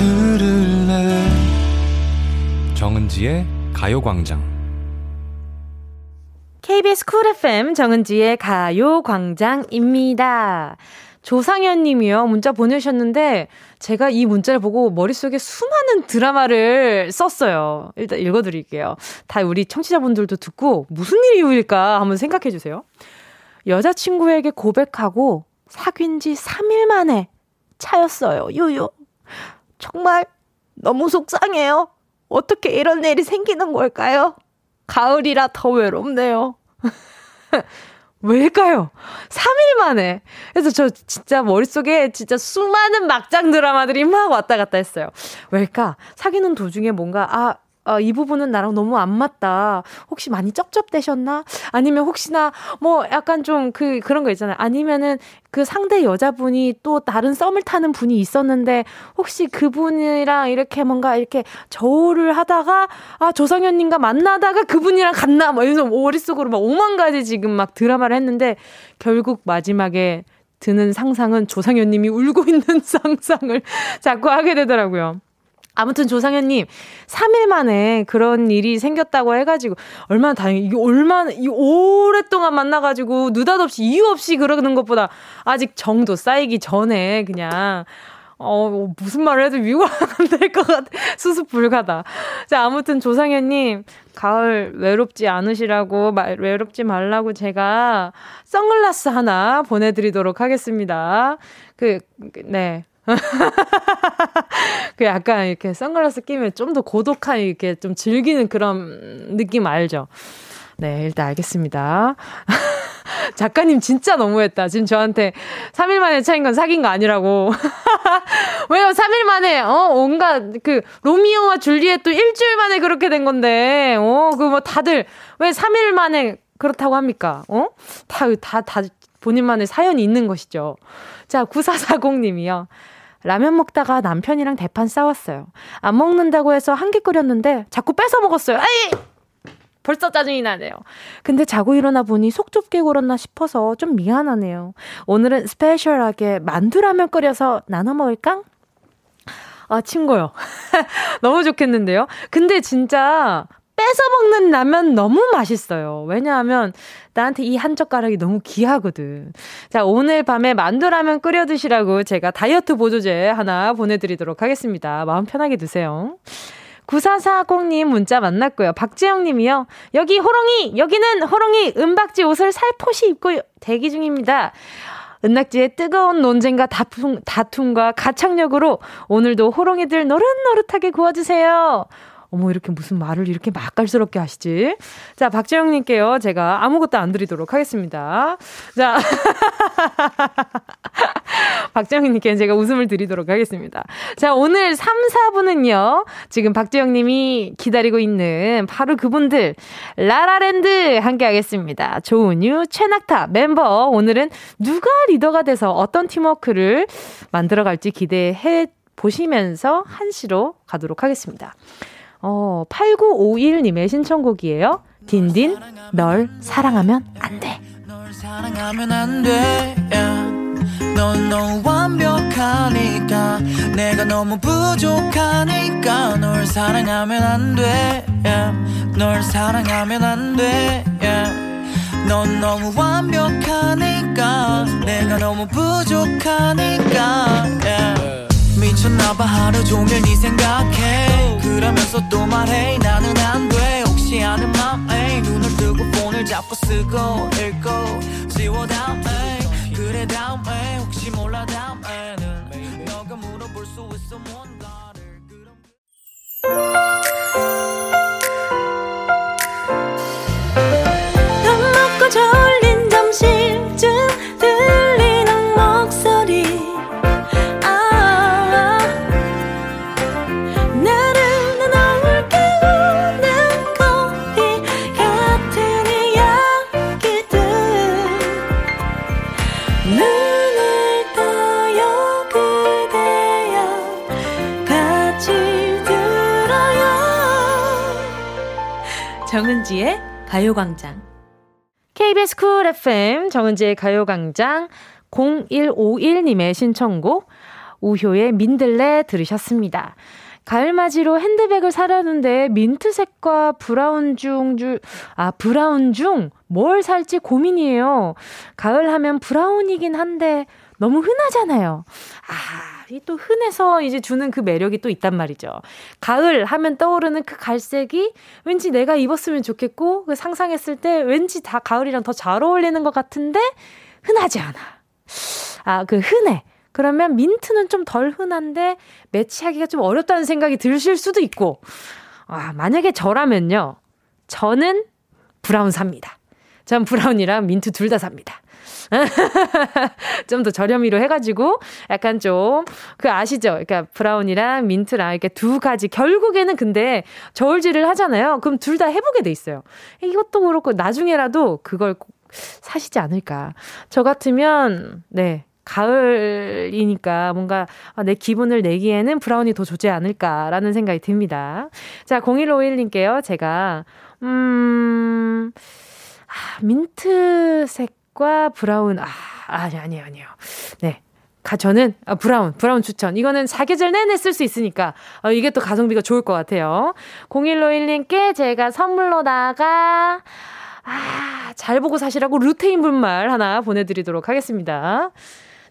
들을래 정은지의 가요광장 KBS 쿨 FM 정은지의 가요광장입니다. 조상현 님이요. 문자 보내셨는데, 제가 이 문자를 보고 머릿속에 수많은 드라마를 썼어요. 일단 읽어 드릴게요. 다 우리 청취자분들도 듣고 무슨 일이일까 한번 생각해 주세요. 여자친구에게 고백하고 사귄 지 3일 만에 차였어요. 유유. 정말 너무 속상해요. 어떻게 이런 일이 생기는 걸까요? 가을이라 더 외롭네요. 왜일까요? 3일 만에. 그래서 저 진짜 머릿속에 진짜 수많은 막장 드라마들이 막 왔다 갔다 했어요. 왜일까? 사귀는 도중에 뭔가, 아, 어, 이 부분은 나랑 너무 안 맞다. 혹시 많이 쩝쩝대셨나? 아니면 혹시나 뭐 약간 좀 그 그런 거 있잖아요. 아니면은 그 상대 여자분이 또 다른 썸을 타는 분이 있었는데 혹시 그분이랑 이렇게 뭔가 이렇게 저울을 하다가 아 조성현님과 만나다가 그분이랑 갔나? 뭐 이러면서 머릿속으로 막 오만 가지 지금 막 드라마를 했는데 결국 마지막에 드는 상상은 조상현님이 울고 있는 상상을 자꾸 하게 되더라고요. 아무튼 조상현님, 3일 만에 그런 일이 생겼다고 해가지고, 얼마나 다행이, 이게 얼마나, 이 오랫동안 만나가지고, 느닷없이, 이유 없이 그러는 것보다, 아직 정도 쌓이기 전에, 그냥, 어, 무슨 말을 해도 위로가 안 될 것 같아. 수습 불가다. 자, 아무튼 조상현님, 가을 외롭지 않으시라고, 말, 외롭지 말라고 제가 선글라스 하나 보내드리도록 하겠습니다. 그, 네. 그 약간 이렇게 선글라스 끼면 좀 더 고독한 이렇게 좀 즐기는 그런 느낌 알죠? 네, 일단 알겠습니다. 작가님 진짜 너무했다. 지금 저한테 3일 만에 차인 건 사귄 거 아니라고. 왜요? 3일 만에, 어, 온갖, 그, 로미오와 줄리엣도 일주일 만에 그렇게 된 건데, 어, 그 뭐 다들, 왜 3일 만에 그렇다고 합니까? 어? 다, 다, 다 본인만의 사연이 있는 것이죠. 자, 9440님이요. 라면 먹다가 남편이랑 대판 싸웠어요. 안 먹는다고 해서 한 개 끓였는데 자꾸 뺏어 먹었어요. 아이! 벌써 짜증이 나네요. 근데 자고 일어나 보니 속 좁게 굴었나 싶어서 좀 미안하네요. 오늘은 스페셜하게 만두라면 끓여서 나눠 먹을까? 아, 친구요. 너무 좋겠는데요? 근데 진짜 뺏어 먹는 라면 너무 맛있어요. 왜냐하면 나한테 이 한 젓가락이 너무 귀하거든. 자, 오늘 밤에 만두라면 끓여 드시라고 제가 다이어트 보조제 하나 보내드리도록 하겠습니다. 마음 편하게 드세요. 9440님 문자 만났고요. 박지영 님이요. 여기 호롱이, 여기는 호롱이 은박지 옷을 살포시 입고 대기 중입니다. 은낙지의 뜨거운 논쟁과 다툼, 다툼과 가창력으로 오늘도 호롱이들 노릇노릇하게 구워주세요. 어머, 이렇게 무슨 말을 이렇게 맛깔스럽게 하시지? 자, 박재영님께요. 제가 아무것도 안 드리도록 하겠습니다. 자. 박재영님께 제가 웃음을 드리도록 하겠습니다. 자, 오늘 3, 4분은요. 지금 박재영님이 기다리고 있는 바로 그분들, 라라랜드 함께 하겠습니다. 조은유, 최낙타 멤버. 오늘은 누가 리더가 돼서 어떤 팀워크를 만들어갈지 기대해 보시면서 한시로 가도록 하겠습니다. 어, 8951님의 신청곡이에요. 딘딘, 널 사랑하면 안 돼. 사랑하면 안 돼. 넌 너무 완벽하니까 내가 너무 부족하니까 널 사랑하면 안 돼. 널 사랑하면 안 돼. 넌 너무 완벽하니까 내가 너무 부족하니까 미쳤나봐 하루 종일 네 생각해. 그러면서 또 말해. 나는 안 돼. 혹시 아는 맘에 눈을 뜨고 폰을 잡고 쓰고 읽고 지워 다음에 그래 다음에 혹시 몰라 다음에는 너가 물어볼 수 있어 뭔가를 그럼 정은지의 가요광장. KBS 쿨 FM 정은지의 가요광장 0151님의 신청곡 우효의 민들레 들으셨습니다. 가을맞이로 핸드백을 사려는데 민트색과 브라운 중, 줄, 아, 브라운 중 뭘 살지 고민이에요. 가을 하면 브라운이긴 한데 너무 흔하잖아요. 아, 이 또 흔해서 이제 주는 그 매력이 또 있단 말이죠. 가을 하면 떠오르는 그 갈색이 왠지 내가 입었으면 좋겠고 그 상상했을 때 왠지 다 가을이랑 더 잘 어울리는 것 같은데 흔하지 않아. 아, 그 흔해. 그러면 민트는 좀 덜 흔한데 매치하기가 좀 어렵다는 생각이 드실 수도 있고. 아, 만약에 저라면요. 저는 브라운 삽니다. 전 브라운이랑 민트 둘 다 삽니다. 좀 더 저렴이로 해가지고 약간 좀 그 아시죠? 그러니까 브라운이랑 민트랑 이렇게 두 가지 결국에는 근데 저울질을 하잖아요. 그럼 둘 다 해보게 돼 있어요. 이것도 그렇고 나중에라도 그걸 꼭 사시지 않을까. 저 같으면 네 가을이니까 뭔가 내 기분을 내기에는 브라운이 더 좋지 않을까라는 생각이 듭니다. 자, 0151님께요. 제가, 음, 아, 민트색 과 브라운. 아, 아니, 아니, 아니요. 네. 가, 저는, 아, 브라운, 브라운 추천. 이거는 사계절 내내 쓸 수 있으니까, 어, 이게 또 가성비가 좋을 것 같아요. 0151님께 제가 선물로다가, 아, 잘 보고 사시라고 루테인 분말 하나 보내드리도록 하겠습니다.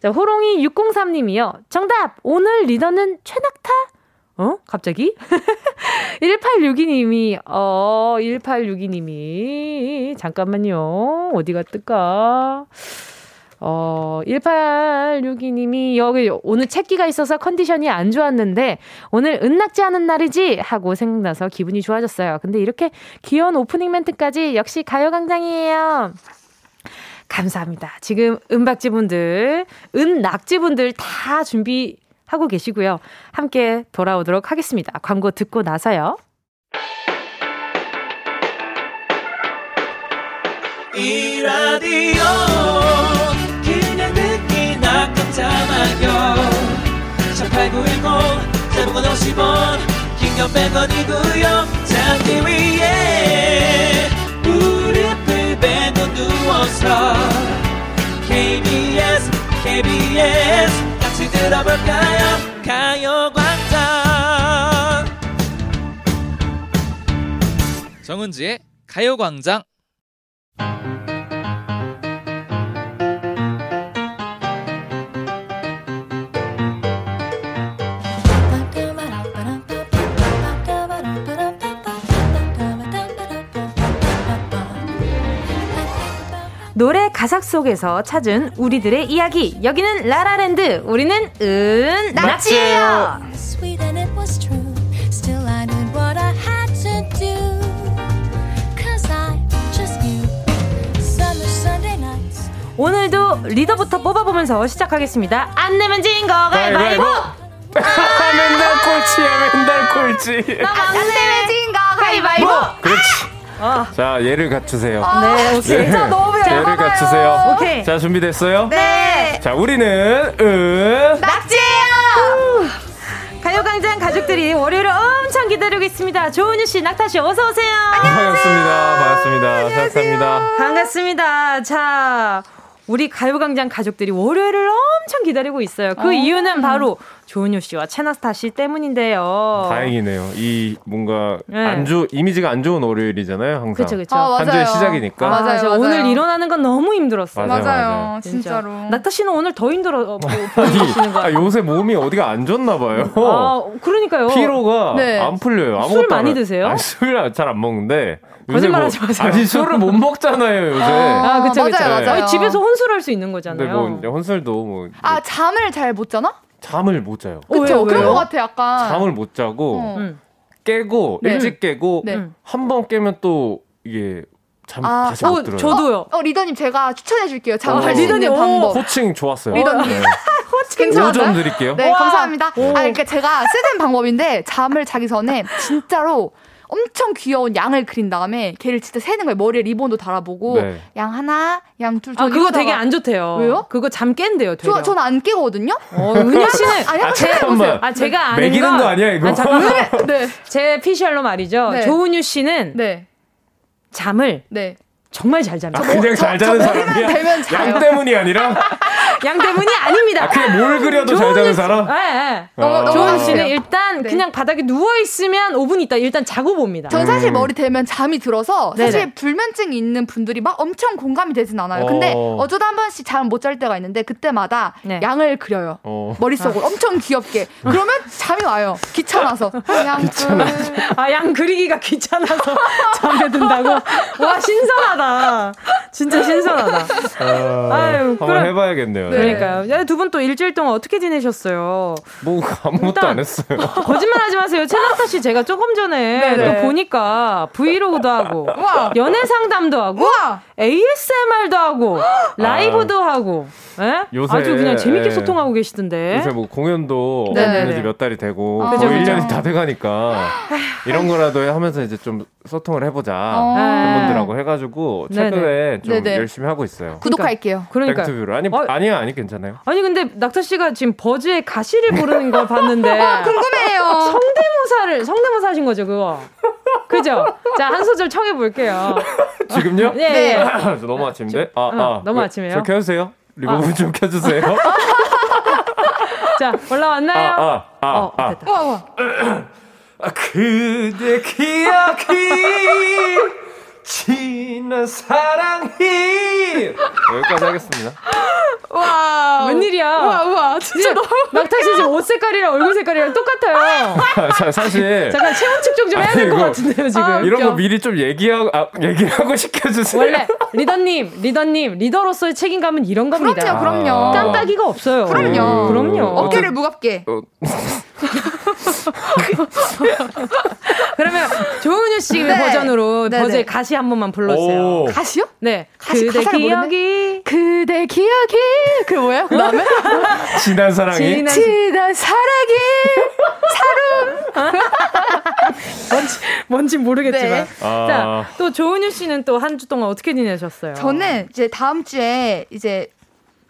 자, 호롱이 603님이요. 정답! 오늘 리더는 최낙타? 어? 갑자기? 1862님이, 어, 1862님이, 잠깐만요. 어디가 뜰까? 어, 1862님이 여기 오늘 책기가 있어서 컨디션이 안 좋았는데 오늘 은낙지 하는 날이지 하고 생각나서 기분이 좋아졌어요. 근데 이렇게 귀여운 오프닝 멘트까지 역시 가요광장이에요. 감사합니다. 지금 은박지 분들, 은낙지 분들 다 준비 하고 계시고요. 함께 돌아오도록 하겠습니다. 광고 듣고 나서요. 이 라디오 그냥 듣기나 깜짝마요 18910 대목원 50원 긴건 100원이고요 잠기 위에 무릎을 베고 누워서 KBS KBS 들어볼까요? 가요광장. 정은지의 가요광장 가사 속에서 찾은 우리들의 이야기. 여기는 라라랜드. 우리는 은 낙지예요. 오늘도 리더부터 뽑아보면서 시작하겠습니다. 안 내면 진거 가위바위보! 맨날 꼴찌야, 맨날 꼴찌. 안 내면 진거 가위바위보! 그렇지. 어. 자, 얘를 갖추세요. 아, 네, 오케이. 진짜 너무 얘를 갖추세요. 오케이. 자, 준비됐어요? 네. 자, 우리는 은 낙지예요. 가요광장 가족들이 월요일을 엄청 기다리고 있습니다. 조은유 씨, 낙타 씨, 어서 오세요. 안녕하세요. 반갑습니다. 반갑습니다. 반갑습니다. 반갑습니다. 자, 우리 가요광장 가족들이 월요일을 엄청 기다리고 있어요. 그 어. 이유는 바로 조은유 씨와 채나스타 씨 때문인데요. 다행이네요. 이 뭔가 네. 안좋 이미지가 안 좋은 월요일이잖아요. 항상. 그렇죠, 그렇죠. 아, 한 주의 시작이니까. 아, 맞아요, 맞아요, 오늘 일어나는 건 너무 힘들었어요. 맞아요, 맞아요. 진짜 로. 나타 씨는 오늘 더 힘들어 보이시는 거. 아, 요새 몸이 어디가 안 좋나 봐요. 아, 그러니까요. 피로가 네. 안 풀려요. 술 많이 드세요? 술잘안 먹는데. 거짓말하지 뭐, 마세요. 아니 술을 못 먹잖아요 요새. 아, 그쵸, 그쵸. 맞아요, 맞아요. 집에서 혼술할 수 있는 거잖아요. 근데 뭐 혼술도 뭐. 아 잠을 잘 못 자나? 잠을 못 자요. 그쵸, 그런 것 같아, 약간. 잠을 못 자고, 어. 깨고, 네. 일찍 깨고, 네. 한번 깨면 또, 이게, 잠 아, 다시 못 어, 들어요. 저도요. 어, 어, 리더님 제가 추천해 줄게요. 잠을 수 있는 방법. 코칭 좋았어요. 리더님. 네. 괜찮아요? 5점 드릴게요. 네, 감사합니다. 오. 아, 그러니까 제가 쓰는 방법인데 잠을 자기 전에 진짜로 엄청 귀여운 양을 그린 다음에 걔를 진짜 세는 거예요. 머리에 리본도 달아보고 네. 양 하나, 양 둘. 아 그거 되게 안 좋대요. 왜요? 그거 잠 깬대요. 되려. 저, 저는 안 깨거든요. 어, 은희 씨는 아니 아, 잠깐만. 아 제가 아는 매기는 거, 거 아니야 이거? 아, 잠깐만. 네. 제 피셜로 말이죠. 네. 조은유 씨는 네. 잠을 네. 정말 잘 잡니다. 아, 그냥 잘 자는 사람이야? 되면 양 때문이 아니라? 양 때문이 아닙니다. 아, 그냥 뭘 그려도 잘 자는 사람? 네, 네. 아. 조은 씨는 일단 네. 그냥 바닥에 누워있으면 5분 있다 일단 자고 봅니다. 전 사실 음. 머리 대면 잠이 들어서 사실 네네. 불면증이 있는 분들이 막 엄청 공감이 되진 않아요. 근데 어. 어쩌다 한 번씩 잠 못 잘 때가 있는데 그때마다 네. 양을 그려요. 어. 머릿속으로 아. 엄청 귀엽게. 그러면 잠이 와요. 귀찮아서. 양, 귀찮아서. 아, 양 그리기가 귀찮아서 잠에 든다고? 와, 신선하다. 진짜 신선하다. 아, 아유, 한번 그럼, 해봐야겠네요. 네. 그러니까요. 두 분 또 일주일 동안 어떻게 지내셨어요? 뭐 아무것도 안 했어요. 거짓말하지 마세요. 채나타 씨 제가 조금 전에 네네. 또 보니까 브이로그도 하고 우와. 연애 상담도 하고 우와. ASMR도 하고 라이브도 아. 하고 예? 요새 아주 그냥 재밌게 예. 소통하고 계시던데. 요새 뭐 공연도 이제 몇 달이 되고 아. 거의 1년이 다 돼가니까 이런 거라도 하면서 이제 좀 소통을 해보자 어. 팬분들하고 해가지고 최근에. 좀 네네. 열심히 하고 있어요. 구독할게요. 그러니까 땡투뷰로 아니 어, 아니야 아니 괜찮아요. 아니 근데 낙타 씨가 지금 버즈의 가시를 부르는 걸 봤는데 어, 궁금해요. 성대모사를 성대모사 하신 거죠 그거. 그죠? 자 한 소절 청해 볼게요. 지금요? 네. 네. 너무 아침인데? 아, 아 너무 아침이에요. 저 켜주세요. reverb 아. 좀 켜주세요. 자 올라왔나요? 아, 아, 아, 어, 아. 됐다. 아, 그대 기억이 지난 사랑이 여기까지 하겠습니다. 와와 웬일이야? 우와 우와 진짜 너무 막타 씨 지금 옷 색깔이랑 얼굴 색깔이랑 똑같아요. 사실 잠깐 체온 측정 좀 해야 될 것 같은데요 지금. 아, 이런 거 미리 좀 얘기하고 아, 얘기하고 시켜주세요. 원래 리더님 리더님 리더로서의 책임감은 이런 겁니다. 그럼요 그럼요. 깜빡이가 없어요. 그럼요. 그럼요. 어깨를 무겁게. 어. 그러면 조은유 씨 네. 버전으로 네, 버즈의 네. 가시 한 번만 불러주세요. 가시요? 네. 가시 그대 기억이 그대 기억이 그 뭐야? 그다음에 지난 사랑이 지난, 지난 사랑이 사랑 뭔지 뭔지 모르겠지만 네. 아. 자또 조은유 씨는 또 한 주 동안 어떻게 지내셨어요? 저는 이제 다음 주에 이제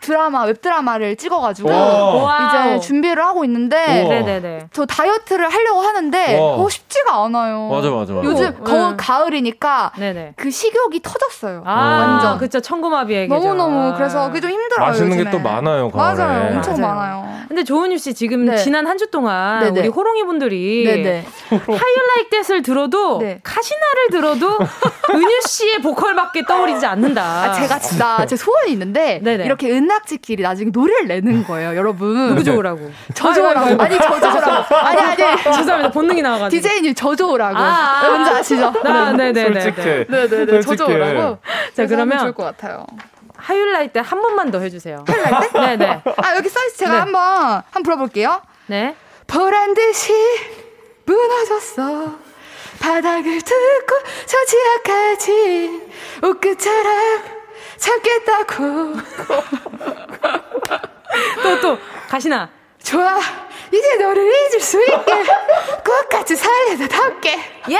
드라마 웹드라마를 찍어가지고 이제 준비를 하고 있는데 네네네. 저 다이어트를 하려고 하는데 어, 쉽지가 않아요. 맞아 맞아. 맞아. 요즘 어. 거, 가을이니까 네네. 그 식욕이 터졌어요. 아, 완전 그쵸 천고마비의 너무 너무 그래서 그게 좀 힘들어요. 맛있는 게 또 많아요. 가을에. 맞아요, 엄청 맞아요. 많아요. 근데 조은유 씨 지금 네. 지난 한 주 동안 네네. 우리 호롱이 분들이 하이라이트 댄스를 들어도 네. 카시나를 들어도 은유 씨의 보컬밖에 떠오르지 않는다. 아, 제가 진짜 제 소원이 있는데 네네. 이렇게 은 은낙지끼리 나중에 노래를 내는 거예요, 여러분. 누구 좋으라고? 저 좋으라고. 아니, 저 좋으라고. 아니, 아니. 죄송합니다. 본능이 나와가지고. DJ님 저 좋으라고. 아, 아, 뭔지 아시죠? 아, 네네네. 솔직해. 네네네. 저 좋으라고. 자, 그러면. 좋을 것 같아요. 하율라이 때 한 번만 더 해주세요. 하율라이 때? 네네. 아, 여기 써있어. 제가 네. 한 번, 한번 불어볼게요. 네. 보란 듯이 무너졌어. 바닥을 뚫고 저 지하까지 옷끝처럼 참겠다고. 또, 또, 가시나. 좋아. 이제 너를 잊을 수 있게. 끝까지 살려다 닿게. 예!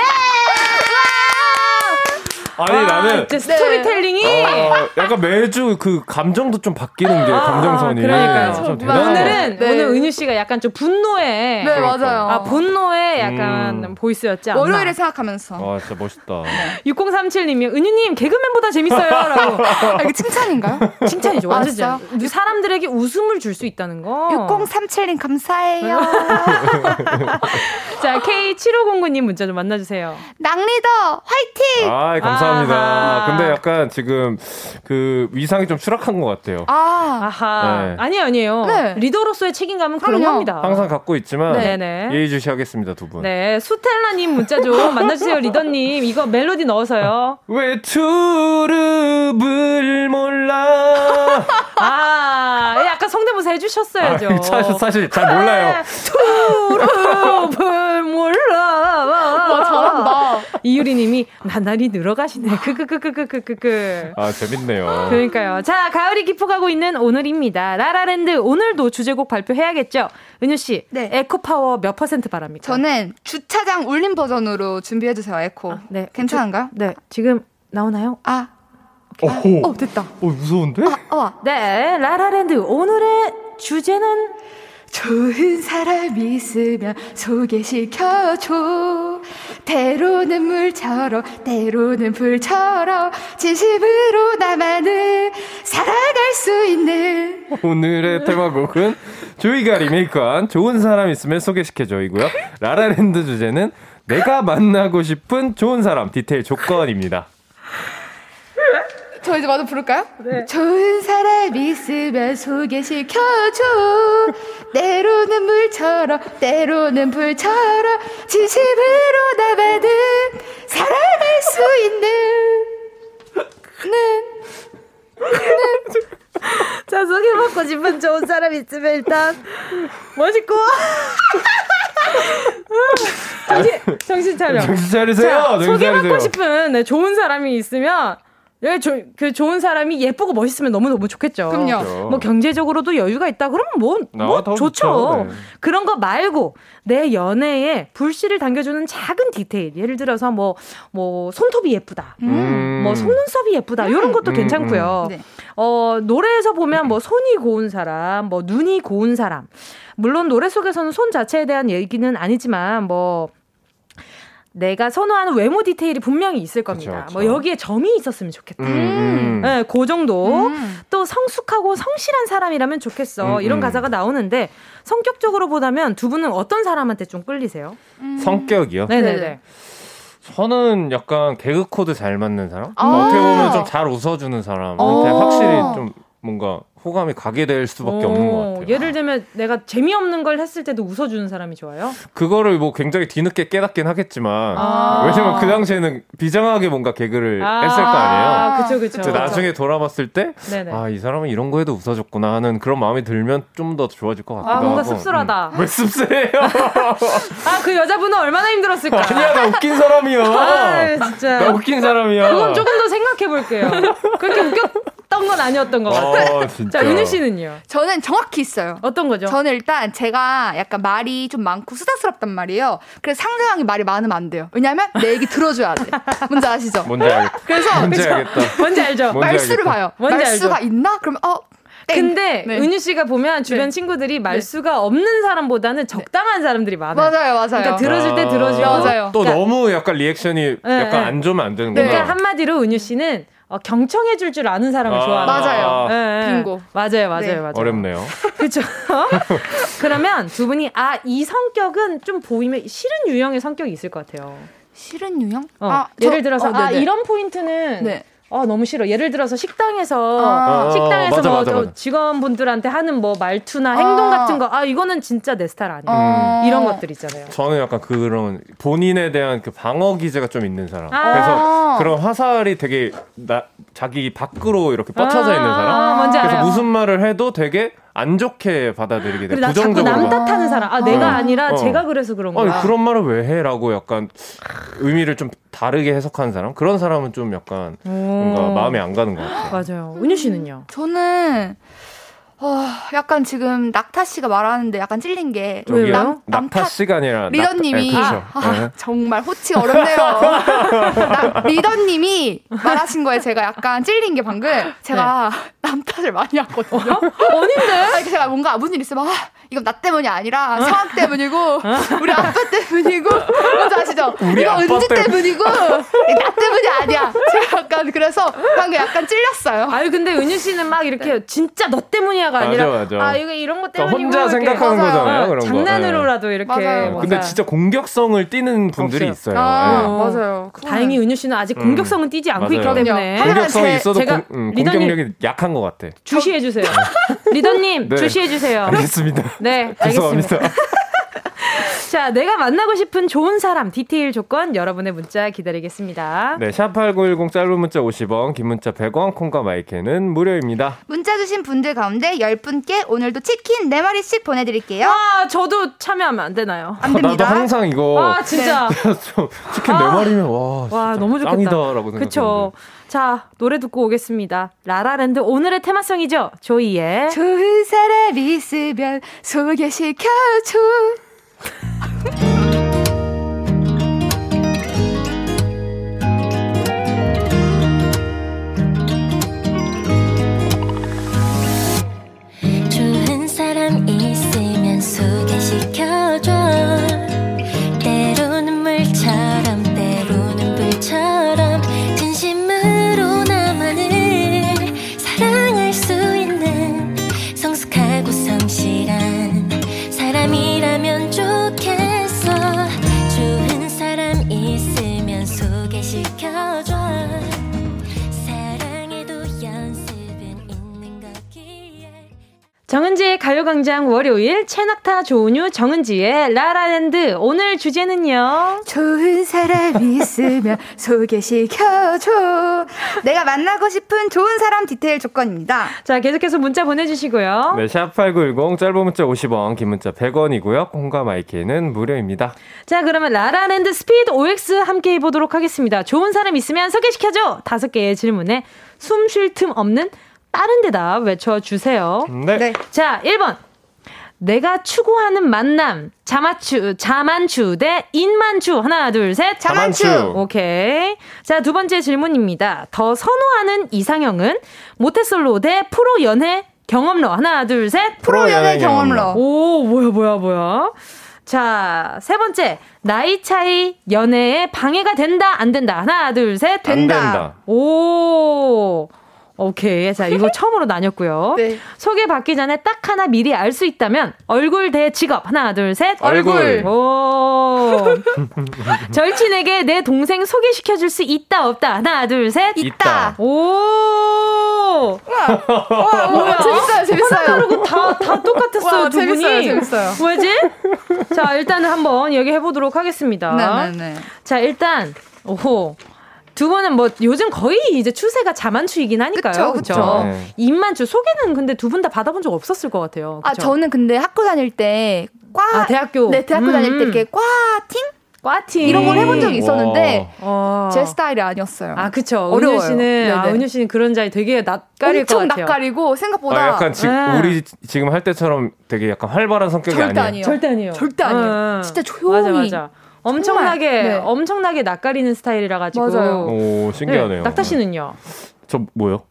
아니 와, 나는 네. 스토리텔링이 어, 약간 매주 그 감정도 좀 바뀌는 게 아, 감정선이 그러니까요. 오늘은 네. 오늘 은유 씨가 약간 좀 분노에 네 맞아요. 아 분노의 약간 음. 보이스였지 않나. 월요일에 생각하면서. 와 진짜 멋있다. 6037님이 은유님 개그맨보다 재밌어요라고. 아, 이게 칭찬인가요? 칭찬이죠. 완전 사람들에게 웃음을 줄 수 있다는 거. 6037님 감사해요. 자 K7509님 문자 좀 만나주세요. 낭리더 화이팅. 아 감사. 감사합니다. 아하. 근데 약간 지금 그 위상이 좀 추락한 것 같아요. 아, 아하. 네. 아니에요, 아니에요. 네. 리더로서의 책임감은 그런 겁니다. 항상 갖고 있지만 네네. 예의주시하겠습니다, 두 분. 네, 수텔라님 문자 좀 만나주세요, 리더님. 이거 멜로디 넣어서요. 왜 투릅을 몰라? 아, 약간 성대모사 해주셨어야죠. 아, 사실, 사실 잘 몰라요. 와, 잘한다. 이유리님이 나날이 늘어가시네. 크크크크크크크크. 아 재밌네요. 그러니까요. 자 가을이 깊어가고 있는 오늘입니다. 라라랜드 오늘도 주제곡 발표해야겠죠. 은유 씨, 네. 에코 파워 몇 퍼센트 바랍니까? 저는 주차장 울림 버전으로 준비해 주세요. 에코. 아, 네. 괜찮은가요? 주, 네. 지금 나오나요? 아. 아, 어 됐다. 어 무서운데? 아, 어. 네, 라라랜드 오늘의 주제는 좋은 사람 있으면 소개시켜줘. 때로는 물처럼, 때로는 불처럼, 진심으로 나만을 살아갈 수 있는. 오늘의 테마곡은 조이가 리메이크한 좋은 사람 있으면 소개시켜줘이고요. 라라랜드 주제는 내가 만나고 싶은 좋은 사람 디테일 조건입니다. 저 이제 마저 부를까요? 네. 좋은 사람 있으면 소개시켜줘. 때로는 물처럼, 때로는 불처럼, 진심으로 나만은 살아갈 수 있는. 는. 자, 소개받고 싶은 좋은 사람 있으면 일단, 멋있고. 정신, 정신 차려. 정신 차리세요. 자, 정신 소개받고 차리세요. 싶은 네, 좋은 사람이 있으면 예, 조, 그 좋은 사람이 예쁘고 멋있으면 너무너무 좋겠죠. 그럼요. 그렇죠. 뭐 경제적으로도 여유가 있다. 그러면 뭐, 뭐 좋죠. 좋죠. 네. 그런 거 말고 내 연애에 불씨를 당겨주는 작은 디테일. 예를 들어서 뭐, 뭐, 손톱이 예쁘다. 음. 뭐, 속눈썹이 예쁘다. 음. 이런 것도 음, 괜찮고요. 음. 네. 어, 노래에서 보면 뭐, 손이 고운 사람, 뭐, 눈이 고운 사람. 물론 노래 속에서는 손 자체에 대한 얘기는 아니지만 뭐, 내가 선호하는 외모 디테일이 분명히 있을 겁니다. 그쵸, 그쵸. 뭐 여기에 점이 있었으면 좋겠다. 음, 음. 네, 그 정도. 음. 또 성숙하고 성실한 사람이라면 좋겠어. 음, 이런 음. 가사가 나오는데 성격적으로 보다면 두 분은 어떤 사람한테 좀 끌리세요? 음. 성격이요? 네네네. 저는 약간 개그 코드 잘 맞는 사람? 아~ 어떻게 보면 좀 잘 웃어주는 사람. 어. 확실히 좀 뭔가 호감이 가게 될 수밖에 오, 없는 것 같아요. 예를 들면 내가 재미없는 걸 했을 때도 웃어주는 사람이 좋아요? 그거를 뭐 굉장히 뒤늦게 깨닫긴 하겠지만 아~ 왜냐면 그 당시에는 비장하게 뭔가 개그를 아~ 했을 거 아니에요. 아, 그쵸, 그쵸. 나중에 돌아봤을 때, 아, 이 사람은 이런 거에도 웃어줬구나 하는 그런 마음이 들면 좀 더 좋아질 것 같기도 아, 뭔가 하고. 씁쓸하다. 음. 왜 씁쓸해요? 아, 그 여자분은 얼마나 힘들었을까? 아니야, 나 웃긴 사람이야. 아, 진짜. 나 웃긴 사람이야. 그건 조금 더 생각해 볼게요. 그렇게 웃겼 건 아니었던 것 같아요. 어, 자, 윤희 씨는요? 저는 정확히 있어요. 어떤 거죠? 저는 일단 제가 약간 말이 좀 많고 수다스럽단 말이에요. 그래서 상대방이 말이 많으면 안 돼요. 왜냐면 내 얘기 들어줘야 돼. 뭔지 아시죠? 뭔지 알겠다. 그래서 뭔지 알겠다. 뭔지 알죠? 말수를. 봐요. 뭔지 말수가 알죠? 있나? 그러면 어 근데 네. 은유 씨가 보면 주변 네. 친구들이 네. 말수가 네. 없는 사람보다는 적당한 사람들이 많아요. 맞아요, 맞아요. 그러니까 들어줄 때 들어주고 아, 맞아요. 또 그러니까, 너무 약간 리액션이 네, 약간 안 좋으면 안 되는 거예요. 그러니까 한마디로 은유 씨는 어, 경청해 줄 줄 아는 사람을 아~ 좋아하는 맞아요. 네, 빙고. 맞아요, 맞아요, 네. 맞아요. 어렵네요. 그렇죠. 그러면 두 분이 아, 이 성격은 좀 보이면 싫은 유형의 성격이 있을 것 같아요. 싫은 유형? 어, 아, 예를 들어서 어, 아, 이런 포인트는 네. 아 너무 싫어. 예를 들어서 식당에서 아. 식당에서 맞아, 뭐 맞아, 맞아. 직원분들한테 하는 뭐 말투나 행동 아. 같은 거, 아 이거는 진짜 내 스타일 아니야. 음. 이런 것들 있잖아요. 저는 약간 그런 본인에 대한 그 방어 기제가 좀 있는 사람. 아. 그래서 그런 화살이 되게 나, 자기 밖으로 이렇게 뻗쳐져 있는 사람. 아, 뭔지 그래서 알아요. 무슨 말을 해도 되게 안 좋게 받아들이게 돼. 부정적으로. 남 탓하는 사람. 아, 어. 내가 아니라 어. 제가 그래서 그런 거야. 아니, 그런 말을 왜 해? 라고 약간 의미를 좀 다르게 해석하는 사람? 그런 사람은 좀 약간 뭔가 마음에 안 가는 것 같아요. 맞아요. 은유 씨는요? 저는 어, 약간 지금 낙타 씨가 말하는데 약간 찔린 게 왜요? 낙타 씨가 아니라 리더님이 낙타, 네, 아, 아, 정말 호치가 어렵네요. 나, 리더님이 말하신 거에 제가 약간 찔린 게 방금 제가 네. 남 탓을 많이 하거든요. 어닌데? 아니, 제가 뭔가 무슨 일 있으면 아, 이건 나 때문이 아니라 상황 때문이고 우리 아빠 때문이고 뭔지 아시죠? 이거 은지 때... 문이고 나 때문이 아니야. 제가 약간 그래서 방금 약간 찔렸어요. 아유 근데 은유 씨는 막 이렇게 네. 진짜 너 때문이야가 아니라 맞아, 맞아. 아 이거 이런 것 그러니까 혼자 생각하는 맞아요. 거잖아요. 그런 장난으로라도 네. 이렇게. 맞아요. 근데 진짜 공격성을 띠는 분들이 없어요. 있어요. 아, 네. 맞아요. 다행히 은유 씨는 아직 음. 공격성은 띠지 않고 맞아요. 있기 때문에 공격성이 있어도 제가 공, 음, 공격력이 약한 것 같아. 주시해 주세요. 리더님 네. 주시해 주세요. 알겠습니다. 네, 알겠습니다. 자, 내가 만나고 싶은 좋은 사람 디테일 조건 여러분의 문자 기다리겠습니다. 네, 샵8910 짧은 문자 50원, 긴 문자 100원, 콩과 마이크는 무료입니다. 문자 주신 분들 가운데 10분께 오늘도 치킨 4마리씩 보내 드릴게요. 아, 저도 참여하면 안 되나요? 안 됩니다. 나도 항상 이거. 아, 진짜. 네. 치킨 4마리면 와, 와 너무 좋겠다. 짱이다라고 그쵸. 자, 노래 듣고 오겠습니다. 라라랜드 오늘의 테마송이죠. 조이의 좋은 사람 있으면 소개시켜줘. Ha ha ha! 정은지의 가요광장 월요일 채낙타 조은유 정은지의 라라랜드. 오늘 주제는요? 좋은 사람 있으면 소개시켜줘. 내가 만나고 싶은 좋은 사람 디테일 조건입니다. 자 계속해서 문자 보내주시고요. 네, 샵8910 짧은 문자 50원, 긴 문자 100원이고요. 콩과 마이키는 무료입니다. 자 그러면 라라랜드 스피드 OX 함께 해보도록 하겠습니다. 좋은 사람 있으면 소개시켜줘. 다섯 개의 질문에 숨 쉴 틈 없는 빠른 대답 외쳐주세요. 네. 네. 자, 1번. 내가 추구하는 만남. 자만추, 자만추 대 인만추. 하나, 둘, 셋. 자만추. 오케이. 자, 두 번째 질문입니다. 더 선호하는 이상형은 모태솔로 대 프로 연애 경험러. 하나, 둘, 셋. 프로 연애 경험러. 오, 뭐야, 뭐야, 뭐야. 자, 세 번째. 나이 차이 연애에 방해가 된다, 안 된다. 하나, 둘, 셋. 안 된다. 오. 오케이. 자, 이거 처음으로 나뉘었고요. 네. 소개 받기 전에 딱 하나 미리 알 수 있다면 얼굴 대 직업. 하나, 둘, 셋. 얼굴. 오. 절친에게 내 동생 소개시켜 줄 수 있다 없다. 하나, 둘, 셋. 있다. 오. 오! 와, 뭐야. 재밌어요, 재밌어요. 다르고 다, 다 똑같았어요, 와, 두 재밌어요, 분이. 재밌어요. 왜지? 자, 일단은 한번 얘기해 보도록 하겠습니다. 네 네네. 네, 네. 자, 일단, 오호. 두 분은 뭐 요즘 거의 이제 추세가 자만추이긴 하니까요. 그렇죠. 네. 입만추 소개는 근데 두 분 다 받아본 적 없었을 것 같아요. 그쵸? 아 저는 근데 학교 다닐 때 과, 아, 대학교. 네, 대학교 음. 다닐 때 이렇게 과팅 꽈팅 이런 걸 해본 적이 있었는데 와. 제 스타일이 아니었어요. 아 그쵸. 어려워요. 은유 씨는 아, 은유 씨는 그런 자리 되게 낯가릴 것 같아요. 엄청 낯가리고 생각보다 아, 약간 지, 네. 우리 지금 할 때처럼 되게 약간 활발한 성격이 절대 아니에요. 절대 아니에요. 절대 아니에요. 음. 진짜 조용히. 맞아 맞아. 엄청나게 네. 엄청나게 낯가리는 스타일이라 가지고. 맞아요. 오 신기하네요. 네, 낙타 씨는요? 저 뭐요?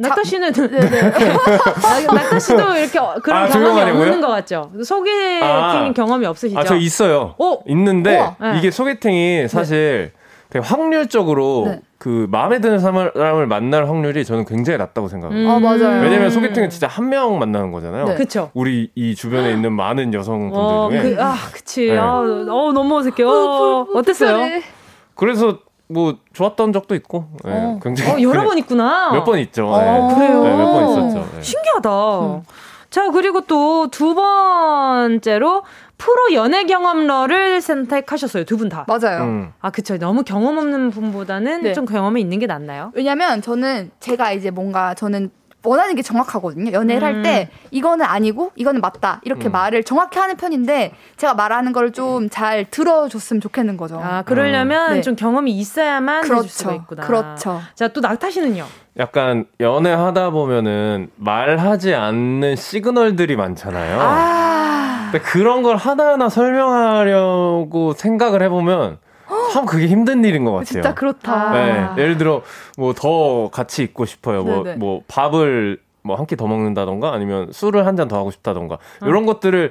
낙타 씨는 낙타 씨도 이렇게 그런 아, 경험이 없는 것 같죠. 소개팅 아, 경험이 없으시죠? 아, 저 있어요. 오? 있는데 네. 이게 소개팅이 사실 되게 확률적으로 네. 그 마음에 드는 사람을 만날 확률이 저는 굉장히 낮다고 생각해요. 음. 아, 맞아요. 왜냐면 소개팅은 진짜 한 명 만나는 거잖아요. 네. 그쵸. 우리 이 주변에 있는 많은 여성분들 어, 중에. 그, 아, 그치. 네. 아, 어, 너무 어색해. 어, 어땠어요? 그래서 뭐 좋았던 적도 있고 네, 어. 굉장히 어, 여러 번 있구나. 몇 번 있죠. 어, 네. 그래요. 네, 몇번 있었죠. 네. 신기하다. 음. 자 그리고 또 두 번째로 프로 연애 경험러를 선택하셨어요. 두 분 다. 맞아요. 음. 아, 그쵸. 너무 경험 없는 분보다는 네. 좀 경험이 있는 게 낫나요? 왜냐면 저는 제가 이제 뭔가 저는 원하는 게 정확하거든요. 연애를 음. 할때 이거는 아니고 이거는 맞다 이렇게 음. 말을 정확히 하는 편인데 제가 말하는 걸 좀 잘 들어줬으면 좋겠는 거죠. 아 그러려면 음. 네. 좀 경험이 있어야만 그렇죠. 해줄 수가 있구나. 그렇죠. 자또 낙타 씨는요? 약간 연애하다 보면은 말하지 않는 시그널들이 많잖아요. 아~ 근데 그런 걸 하나하나 설명하려고 생각을 해보면 참 그게 힘든 일인 것 같아요. 진짜 그렇다. 네, 예를 들어 뭐 더 같이 있고 싶어요. 뭐뭐 뭐 밥을 뭐 한 끼 더 먹는다던가 아니면 술을 한 잔 더 하고 싶다던가 음. 이런 것들을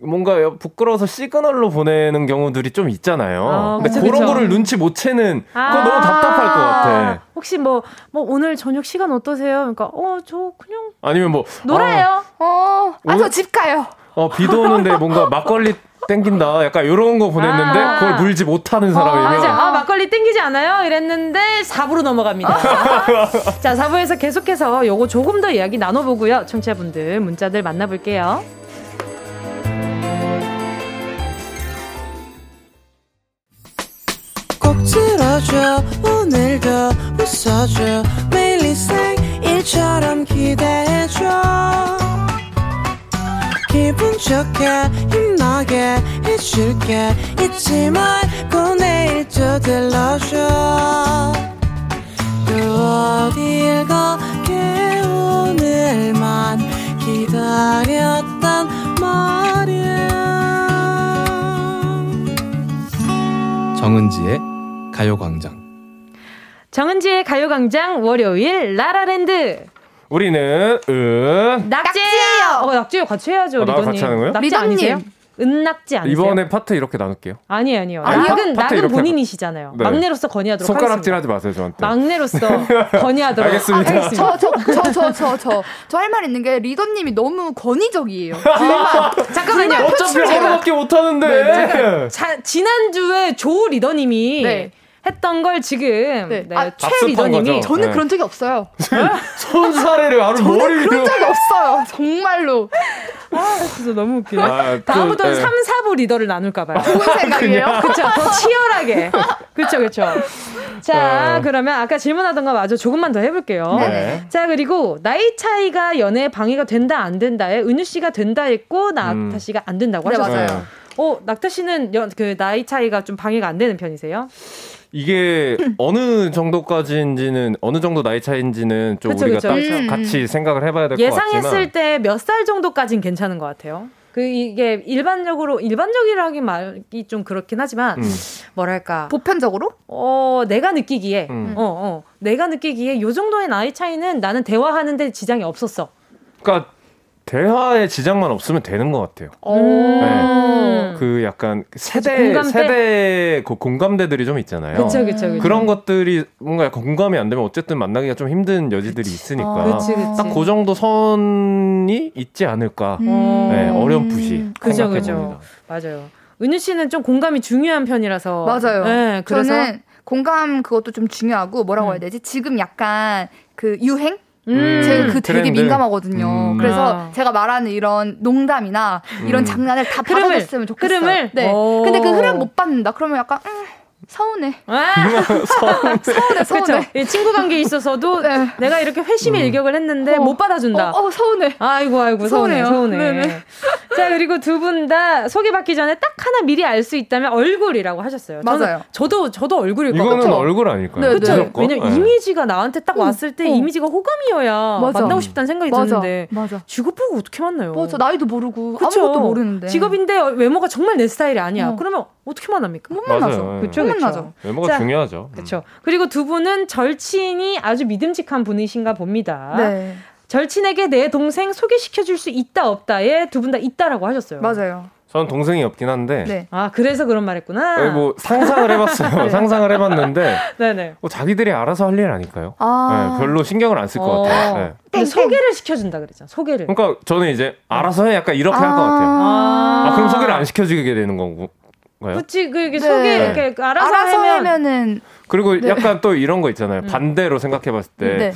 뭔가 부끄러워서 시그널로 보내는 경우들이 좀 있잖아요. 아, 근데 그쵸, 그런 그쵸. 거를 눈치 못 채는 그거 아~ 너무 답답할 것 같아. 혹시 뭐뭐 뭐 오늘 저녁 시간 어떠세요? 그러니까 어 저 그냥 아니면 뭐 놀아요. 아, 어, 아저 집 가요. 어 비도 오는데 뭔가 막걸리 땡긴다. 약간 이런 거 보냈는데 아~ 그걸 물지 못하는 사람이면 어, 아, 막걸리 땡기지 않아요? 이랬는데 4부로 넘어갑니다. 자, 4부에서 계속해서 요거 조금 더 이야기 나눠보고요. 청취자분들 문자들 만나볼게요. 꼭 들어줘 오늘도 웃어줘 매일 일처럼 기대해줘 기분 좋게 힘나게 해줄게. 잊지 말고 내일 또 들러줘. 또 어딜 가게 오늘만 기다렸단 말이야. 정은지의 가요광장. 정은지의 가요광장 월요일 라라랜드 우리는 은 낙지예요. 어, 낙지요 같이 해야죠. 어, 나 같이 하는 거예요? 낙지 아니세요? 은낙지 아니세요? 이번에 파트 이렇게 나눌게요. 아니에요, 아니요. 낙은 낙은 본인이시잖아요. 네. 막내로서 건의하도록 손가락질 하지 마세요, 저한테. 막내로서 건의하도록 알겠습니다. 아, 저저 저 저 저저저할말 있는 게 리더님이 너무 권위적이에요. 잠깐만요. 어차피 하나밖에 못 하는데. 네, 지난주에 조 리더님이 네. 했던 걸 지금 네. 네, 아, 최 리더님이 저는 네. 그런 적이 없어요. 손사래를 아주 머리로 그런 적이 없어요. 정말로. 아, 진짜 너무 웃기네. 아, 다음부터는 네. 3, 4부 리더를 나눌까 봐요. 좋은 생각이에요. 그쵸. 더 치열하게. 그쵸, 그쵸. 자, 어. 그러면 아까 질문하던 거 마저 조금만 더 해볼게요. 네. 자, 그리고 나이 차이가 연애에 방해가 된다, 안 된다에 은유 씨가 된다 했고, 나타 음. 씨가 안 된다고 네, 하셨어요. 맞아요. 어, 낙타 씨는 연, 그 나이 차이가 좀 방해가 안 되는 편이세요? 이게 어느 정도까지인지는 어느 정도 나이 차인지는 좀 그쵸, 우리가 그쵸. 딱 음. 같이 생각을 해봐야 될 것 같지만 예상했을 때 몇 살 정도까지는 괜찮은 것 같아요. 그 이게 일반적으로 일반적이라기 말이 좀 그렇긴 하지만 음. 뭐랄까 보편적으로 어 내가 느끼기에 음. 어, 어 내가 느끼기에 요 정도의 나이 차이는 나는 대화하는데 지장이 없었어. 그러니까 대화에 지장만 없으면 되는 것 같아요. 네. 그 약간 세대 공감대? 세대 그 공감대들이 좀 있잖아요. 그쵸, 그쵸, 그쵸. 그런 것들이 뭔가 약간 공감이 안 되면 어쨌든 만나기가 좀 힘든 여지들이 그치. 있으니까 아, 딱 그 정도 선이 있지 않을까. 음. 네, 어렴풋이 그죠, 그죠. 맞아요. 은유 씨는 좀 공감이 중요한 편이라서 맞아요. 네, 그래서 저는 공감 그것도 좀 중요하고 뭐라고 음. 해야 되지? 지금 약간 그 유행 음. 제가 그 되게 트렌드. 민감하거든요. 음. 그래서 아. 제가 말하는 이런 농담이나 이런 음. 장난을 다 받아줬으면 좋겠어요. 흐름을? 네. 근데 그 흐름 못 받는다. 그러면 약간 음, 서운해. 아~ 서운해. 서운해, 서운해. 그쵸? 친구 관계에 있어서도 네. 내가 이렇게 회심의 음. 일격을 했는데 어. 못 받아준다. 어, 어, 서운해. 아이고, 아이고, 서운해, 서운해. 네네. 자, 그리고 두 분 다 소개받기 전에 딱 하나 미리 알 수 있다면 얼굴이라고 하셨어요. 맞아요. 저도, 저도 얼굴일 것 같아요. 이거는 얼굴 아닐까요? 네, 그렇죠. 왜냐면 네. 이미지가 나한테 딱 왔을 때 어. 이미지가 호감이어야 맞아. 만나고 싶다는 생각이 맞아. 드는데. 맞아. 직업 보고 어떻게 만나요? 맞아. 나이도 모르고 그쵸? 아무것도 모르는데. 직업인데 외모가 정말 내 스타일이 아니야. 어. 그러면 어떻게 만납니까? 못 만나죠. 그렇죠. 못 만나죠. 외모가 자, 중요하죠. 그렇죠. 그리고 두 분은 절친이 아주 믿음직한 분이신가 봅니다. 네. 절친에게 내 동생 소개시켜 줄 수 있다 없다에 두 분 다 있다라고 하셨어요. 맞아요. 저는 동생이 없긴 한데. 네. 아 그래서 그런 말했구나. 네, 뭐 상상을 해봤어요. 네. 상상을 해봤는데. 네네. 뭐 자기들이 알아서 할 일 아닐까요? 아~ 네, 별로 신경을 안 쓸것 어~ 같아요. 네. 근데 소개를 시켜준다 그랬잖아. 소개를. 그러니까 저는 이제 알아서 해 약간 이렇게 아~ 할것 같아요. 아~, 아 그럼 소개를 안 시켜주게 되는 거고. 그치 그 이게 네. 소개 이렇게 알아서, 알아서 하면 은 그리고 네. 약간 또 이런 거 있잖아요. 음. 반대로 생각해봤을 때 네.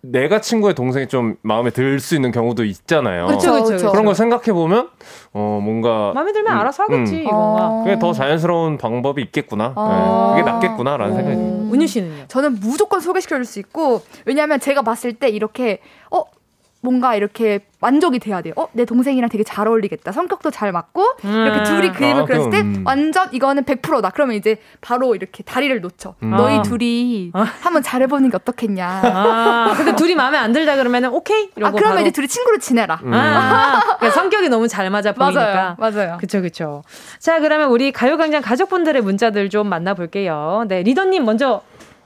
내가 친구의 동생이 좀 마음에 들 수 있는 경우도 있잖아요. 그렇죠, 그렇죠. 그런 걸 생각해 보면 어 뭔가 마음에 들면 음, 알아서 하겠지. 음. 이건가. 그게 더 자연스러운 방법이 있겠구나. 아~ 네. 그게 낫겠구나라는 생각이 듭니다. 은유 씨는요? 저는 무조건 소개시켜줄 수 있고 왜냐하면 제가 봤을 때 이렇게 어 뭔가 이렇게 만족이 돼야 돼요. 어, 내 동생이랑 되게 잘 어울리겠다. 성격도 잘 맞고 음. 이렇게 둘이 그림을 아, 그렸을 때 음. 완전 이거는 100%다. 그러면 이제 바로 이렇게 다리를 놓쳐. 음. 너희 아. 둘이 아. 한번 잘해보는 게 어떻겠냐. 아, 근데 둘이 마음에 안 들다 그러면은 오케이. 이러고 아, 그러면 바로. 이제 둘이 친구로 지내라. 음. 아, 그러니까 성격이 너무 잘 맞아 보이니까. 맞아요. 맞아요. 그쵸 그쵸. 자 그러면 우리 가요광장 가족분들의 문자들 좀 만나볼게요. 네 리더님 먼저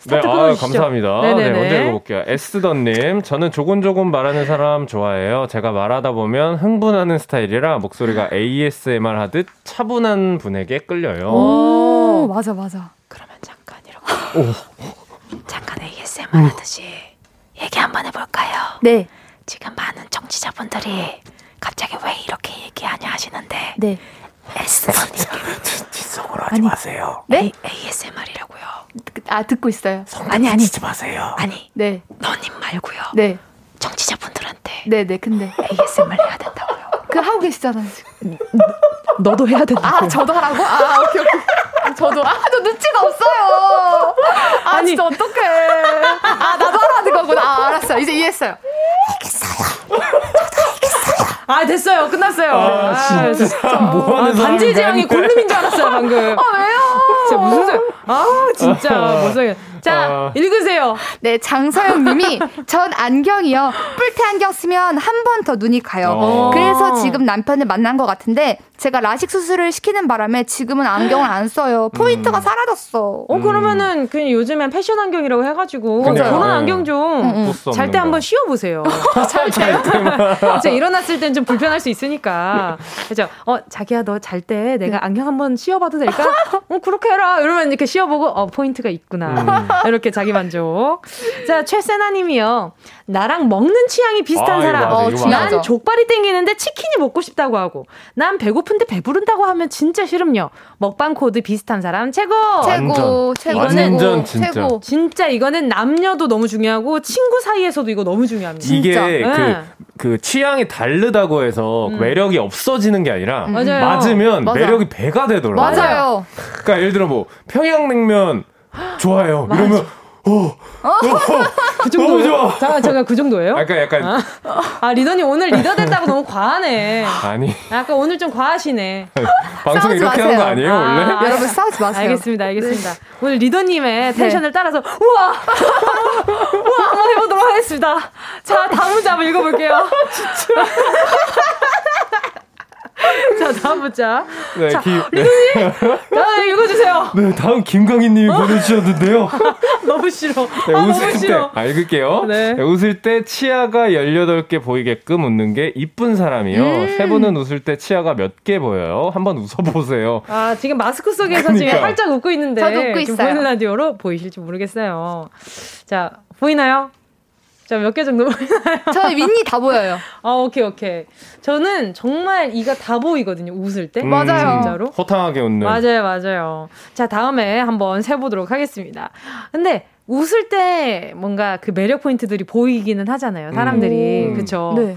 네, 아, 감사합니다. 네네네. 네, 먼저 읽어볼게요. 에스더님, 저는 조곤조곤 말하는 사람 좋아해요. 제가 말하다 보면 흥분하는 스타일이라 목소리가 ASMR 하듯 차분한 분에게 끌려요. 오, 맞아, 맞아. 그러면 잠깐 이렇게. 오. 잠깐 ASMR 하듯이 얘기 한번 해볼까요? 네. 지금 많은 청취자분들이 갑자기 왜 이렇게 얘기하냐 하시는데. 네. 뒷속으로 하지 아니, 마세요. 네? ASMR이라고요. 아 듣고 있어요. 아니 아니 지 마세요. 아니 네 너님 말고요. 네 청취자분들한테 네네 네, 근데 ASMR 해야 된다고요. 그 하고 계시잖아요 지금. 너도 해야 된다. 아 저도 하라고? 아 오케이 오케이. 저도 아저 눈치가 없어요. 아 아니, 진짜 어떡해. 아 나도 하라는 거구나. 아 알았어요. 이제 이해했어요. 알겠어요. 저도 알겠어요. 아 됐어요. 끝났어요. 아, 아 진짜, 뭐 하는 아, 반지의 제왕이 골룸인 줄 알았어요 방금. 아 왜요? 진짜 무슨 소리? 아 진짜 무슨 자, 어. 읽으세요. 네, 장서영 님이 전 안경이요. 뿔테 안경 쓰면 한 번 더 눈이 가요. 어. 그래서 지금 남편을 만난 것 같은데 제가 라식 수술을 시키는 바람에 지금은 안경을 안 써요. 포인트가 음. 사라졌어. 어, 그러면은 그냥 요즘엔 패션 안경이라고 해가지고 그런 안경 좀 잘 때 한번 씌워보세요. 잘 때요? 제 일어났을 땐 좀 불편할 수 있으니까. 그죠? 어, 자기야, 너 잘 때 내가 네. 안경 한번 씌워봐도 될까? 어, 그렇게 해라. 이러면 이렇게 씌워보고, 어, 포인트가 있구나. 음. 이렇게 자기 만족. 자, 최세나님이요. 나랑 먹는 취향이 비슷한 아, 사람. 어, 난 족발이 땡기는데 치킨이 먹고 싶다고 하고, 난 배고픈데 배부른다고 하면 진짜 싫음요. 먹방 코드 비슷한 사람 최고. 최고. 최고. 완전 진짜. 최고. 진짜 이거는 남녀도 너무 중요하고 친구 사이에서도 이거 너무 중요합니다. 이게 네. 그, 그 취향이 다르다고 해서 음. 매력이 없어지는 게 아니라 음. 맞으면 맞아. 매력이 배가 되더라고요. 맞아요. 그러니까 예를 들어 뭐 평양냉면 좋아요. 이러면 어, 어, 그 정도. 너무 좋아. 잠깐, 잠깐, 그 정도예요? 약간, 약간. 아, 아 리더님 오늘 리더 됐다고 너무 과하네. 아니. 약간 오늘 좀 과하시네. 방송 이렇게 마세요. 하는 거 아니에요, 아, 원래? 아, 여러분 싸우지 마세요. 알겠습니다, 알겠습니다. 네. 오늘 리더님의 텐션을 네. 따라서, 우와! 우와! 한번 해보도록 하겠습니다. 자, 다음 문제 한번 읽어볼게요. 진짜. 자, 다음 문자. 네, 자, 김... 리노님! 네, 읽어주세요. 네, 다음 김광희님이 어? 보내주셨는데요. 너무 싫어. 네, 아, 웃을 때, 아, 읽을게요. 네. 네. 웃을 때 치아가 18개 보이게끔 웃는 게 이쁜 사람이요. 음. 세 분은 웃을 때 치아가 몇 개 보여요? 한번 웃어보세요. 아, 지금 마스크 속에서 그러니까. 지금 활짝 웃고 있는데. 저도 웃고 있어요. 보이는 라디오로 보이실지 모르겠어요. 자, 보이나요? 자, 몇 개 정도 보이나요? 저 윗니 다 보여요. 아, 오케이, 오케이. 저는 정말 이가 다 보이거든요, 웃을 때. 음, 맞아요. 진짜로. 호탕하게 웃는. 맞아요, 맞아요. 자, 다음에 한번 세보도록 하겠습니다. 근데 웃을 때 뭔가 그 매력 포인트들이 보이기는 하잖아요. 사람들이. 음. 그쵸? 네.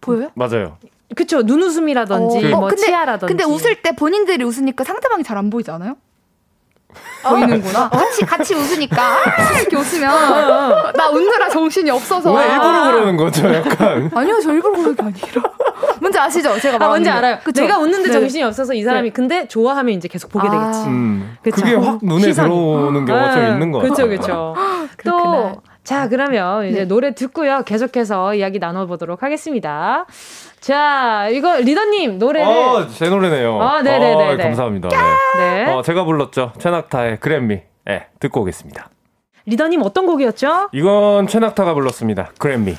보여요? 맞아요. 그쵸. 눈웃음이라든지, 어, 뭐 근데, 치아라든지. 근데 웃을 때 본인들이 웃으니까 상대방이 잘 안 보이지 않아요? 보이는구나. 어, 같이 같이 웃으니까 아, 이렇게 웃으면 나 웃느라 정신이 없어서 왜 일부러 그러는 거죠, 약간? 아니요, 저 일부러 그러는 게 아니라. 뭔지 아시죠? 제가 아, 뭔지 알아요. 그쵸? 내가 웃는데 네. 정신이 없어서 이 사람이 네. 근데 좋아하면 이제 계속 보게 아. 되겠지. 음, 그게 확 눈에 시선. 들어오는 경우가 좀 네. 있는 거 같아요. 그렇죠, 그렇죠. 또 자, 그러면 이제 네. 노래 듣고요. 계속해서 이야기 나눠보도록 하겠습니다. 자, 이거 리더님 노래를. 어, 제 노래네요. 아, 네네네. 어, 감사합니다. 네. 어, 제가 불렀죠. 최낙타의 그랜미. 네, 듣고 오겠습니다. 리더님 어떤 곡이었죠? 이건 최낙타가 불렀습니다. 그랜미.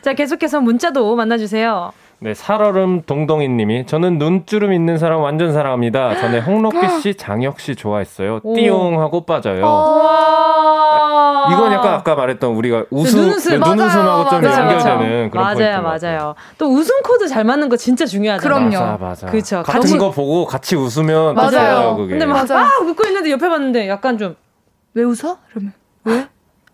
자, 계속해서 문자도 만나주세요. 네, 살얼음 동동이 님이 저는 눈주름 있는 사람 완전 사랑합니다. 전에 홍록기 씨, 장혁 씨 좋아했어요. 띠용 하고 빠져요. 이건 약간 아까 말했던 우리가 웃음, 눈웃음. 네, 눈웃음하고 좀 맞아요. 연결되는 그런 맞아요, 맞아요. 또 웃음 코드 잘 맞는 거 진짜 중요하잖아요. 그럼요. 맞아, 맞아. 그렇죠. 같은 같이... 거 보고 같이 웃으면 맞아요. 그게. 근데 막 아, 웃고 있는데 옆에 봤는데 약간 좀 왜 웃어? 그러면 왜?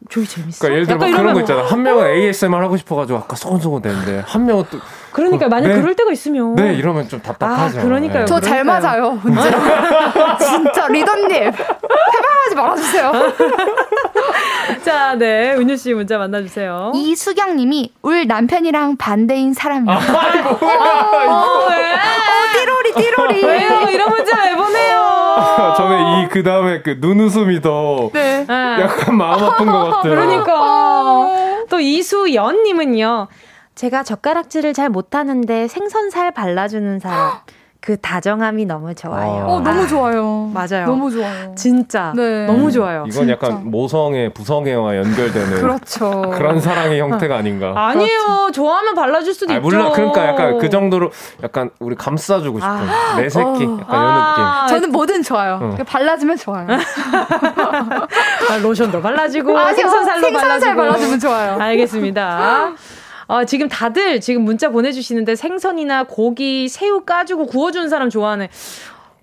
저기 재밌어. 그러니까 예를 들어 뭐 그런 거 있잖아. 한 명은 ASMR 하고 싶어가지고 아까 소곤소곤 되는데 한 명은 또 그러니까 만약 네. 그럴 때가 있으면 네 이러면 좀 답답하죠. 아, 그러니까요. 네. 저잘 맞아요. 진짜 리더님 해방하지 말아주세요. 자, 네 은유 씨 문자 만나주세요. 이수경님이 울 남편이랑 반대인 사람이요. 아, 뭐야? 어, 왜? 어, 띠로리 띠로리. 왜요? 이런 문자 왜 보내요? 저는 이 그 다음에 그 눈웃음이 더 네. 약간 마음 아픈 것 같아요. 그러니까 또 이수연님은요. 제가 젓가락질을 잘 못하는데 생선살 발라주는 사람. 그 다정함이 너무 좋아요. 어, 너무 아, 좋아요. 맞아요. 너무 좋아요. 진짜. 네. 너무 좋아요. 이건 진짜. 약간 모성의 부성애와 연결되는 그렇죠. 그런 사랑의 형태가 아닌가. 아니에요. 그렇죠. 좋아하면 발라줄 수도 아, 있죠. 물론 그러니까 약간 그 정도로 약간 우리 감싸주고 싶은 아. 내 새끼 어. 약간 아. 이 느낌. 저는 뭐든 좋아요. 어. 발라주면 좋아요. 아, 로션도 발라주고 아, 생선살로 생선살 발라주면 좋아요. 알겠습니다. 어, 지금 다들 지금 문자 보내주시는데 생선이나 고기, 새우 까주고 구워주는 사람 좋아하네.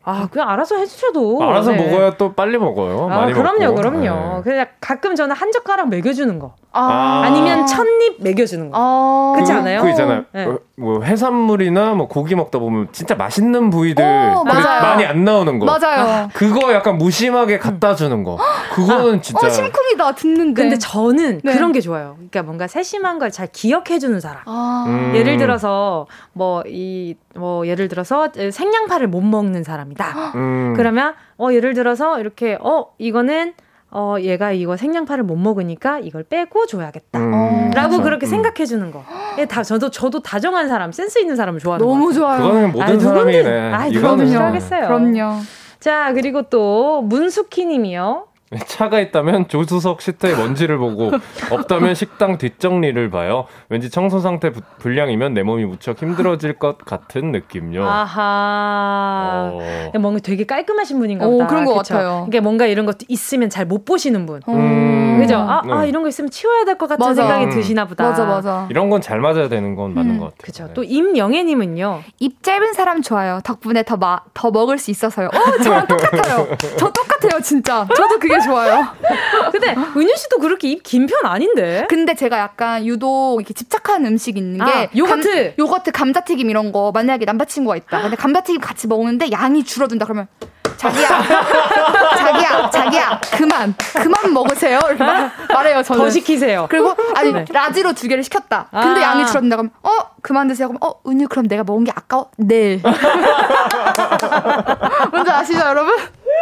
아, 그냥 알아서 해주셔도. 알아서 네. 먹어야 또 빨리 먹어요. 아, 많이 그럼요, 먹고. 그럼요. 네. 그냥 가끔 저는 한 젓가락 먹여주는 거. 아. 니면 첫입 먹여주는 거. 아. 그렇지 않아요? 그 있잖아요. 네. 어, 뭐 해산물이나 뭐 고기 먹다 보면 진짜 맛있는 부위들 어, 많이 안 나오는 거. 맞아요. 그거 약간 무심하게 갖다 주는 거. 그거는 진짜. 어, 심쿵이다 듣는데. 근데 저는 네. 그런 게 좋아요. 그러니까 뭔가 세심한 걸 잘 기억해 주는 사람. 아. 음. 예를 들어서 뭐 이뭐 예를 들어서 생양파를 못 먹는 사람이 다. 음. 그러면 어 예를 들어서 이렇게 어 이거는 어, 얘가 이거 생양파를 못 먹으니까 이걸 빼고 줘야겠다. 음, 라고 그렇죠. 그렇게 음. 생각해 주는 거. 예, 다, 저도, 저도 다정한 사람, 센스 있는 사람을 좋아하는 너무 좋아요. 그거는 모든 아이, 사람이네. 아, 이거는 싫어하겠어요. 그럼요. 자, 그리고 또, 문숙희 님이요. 차가 있다면 조수석 시트에 먼지를 보고 없다면 식당 뒷정리를 봐요. 왠지 청소 상태 불량이면 내 몸이 무척 힘들어질 것 같은 느낌요. 아하. 어. 뭔가 되게 깔끔하신 분인가 보다. 오, 그런 것 그쵸? 같아요. 이게 뭔가 이런 것도 있으면 잘 못 보시는 분. 음. 그죠? 아, 네. 아, 이런 거 있으면 치워야 될 것 같은 맞아. 생각이 드시나 보다. 맞아, 맞아. 이런 건 잘 맞아야 되는 건 맞는 음. 것 같아요. 그죠. 네. 또 임영애님은요. 입 짧은 사람 좋아요. 덕분에 더, 마, 더 먹을 수 있어서요. 어, 저랑 똑같아요. 저 똑같아요, 진짜. 저도 그게 좋아요. 근데 은유 씨도 그렇게 입 긴 편 아닌데? 근데 제가 약간 유독 이렇게 집착하는 음식 있는 게 아, 요거트, 감, 요거트, 감자튀김 이런 거 만약에 남자친구가 있다. 근데 감자튀김 같이 먹는데 양이 줄어든다 그러면 자기야, 자기야, 자기야, 그만, 그만 먹으세요. 이렇게 말, 해요 저는. 더 시키세요. 그리고, 아니, 네. 라지로 두 개를 시켰다. 근데 아. 양이 줄어든다. 그러면, 어, 그만 드세요. 그럼, 어, 은유, 그럼 내가 먹은 게 아까워? 네. 뭔지 아시죠, 여러분?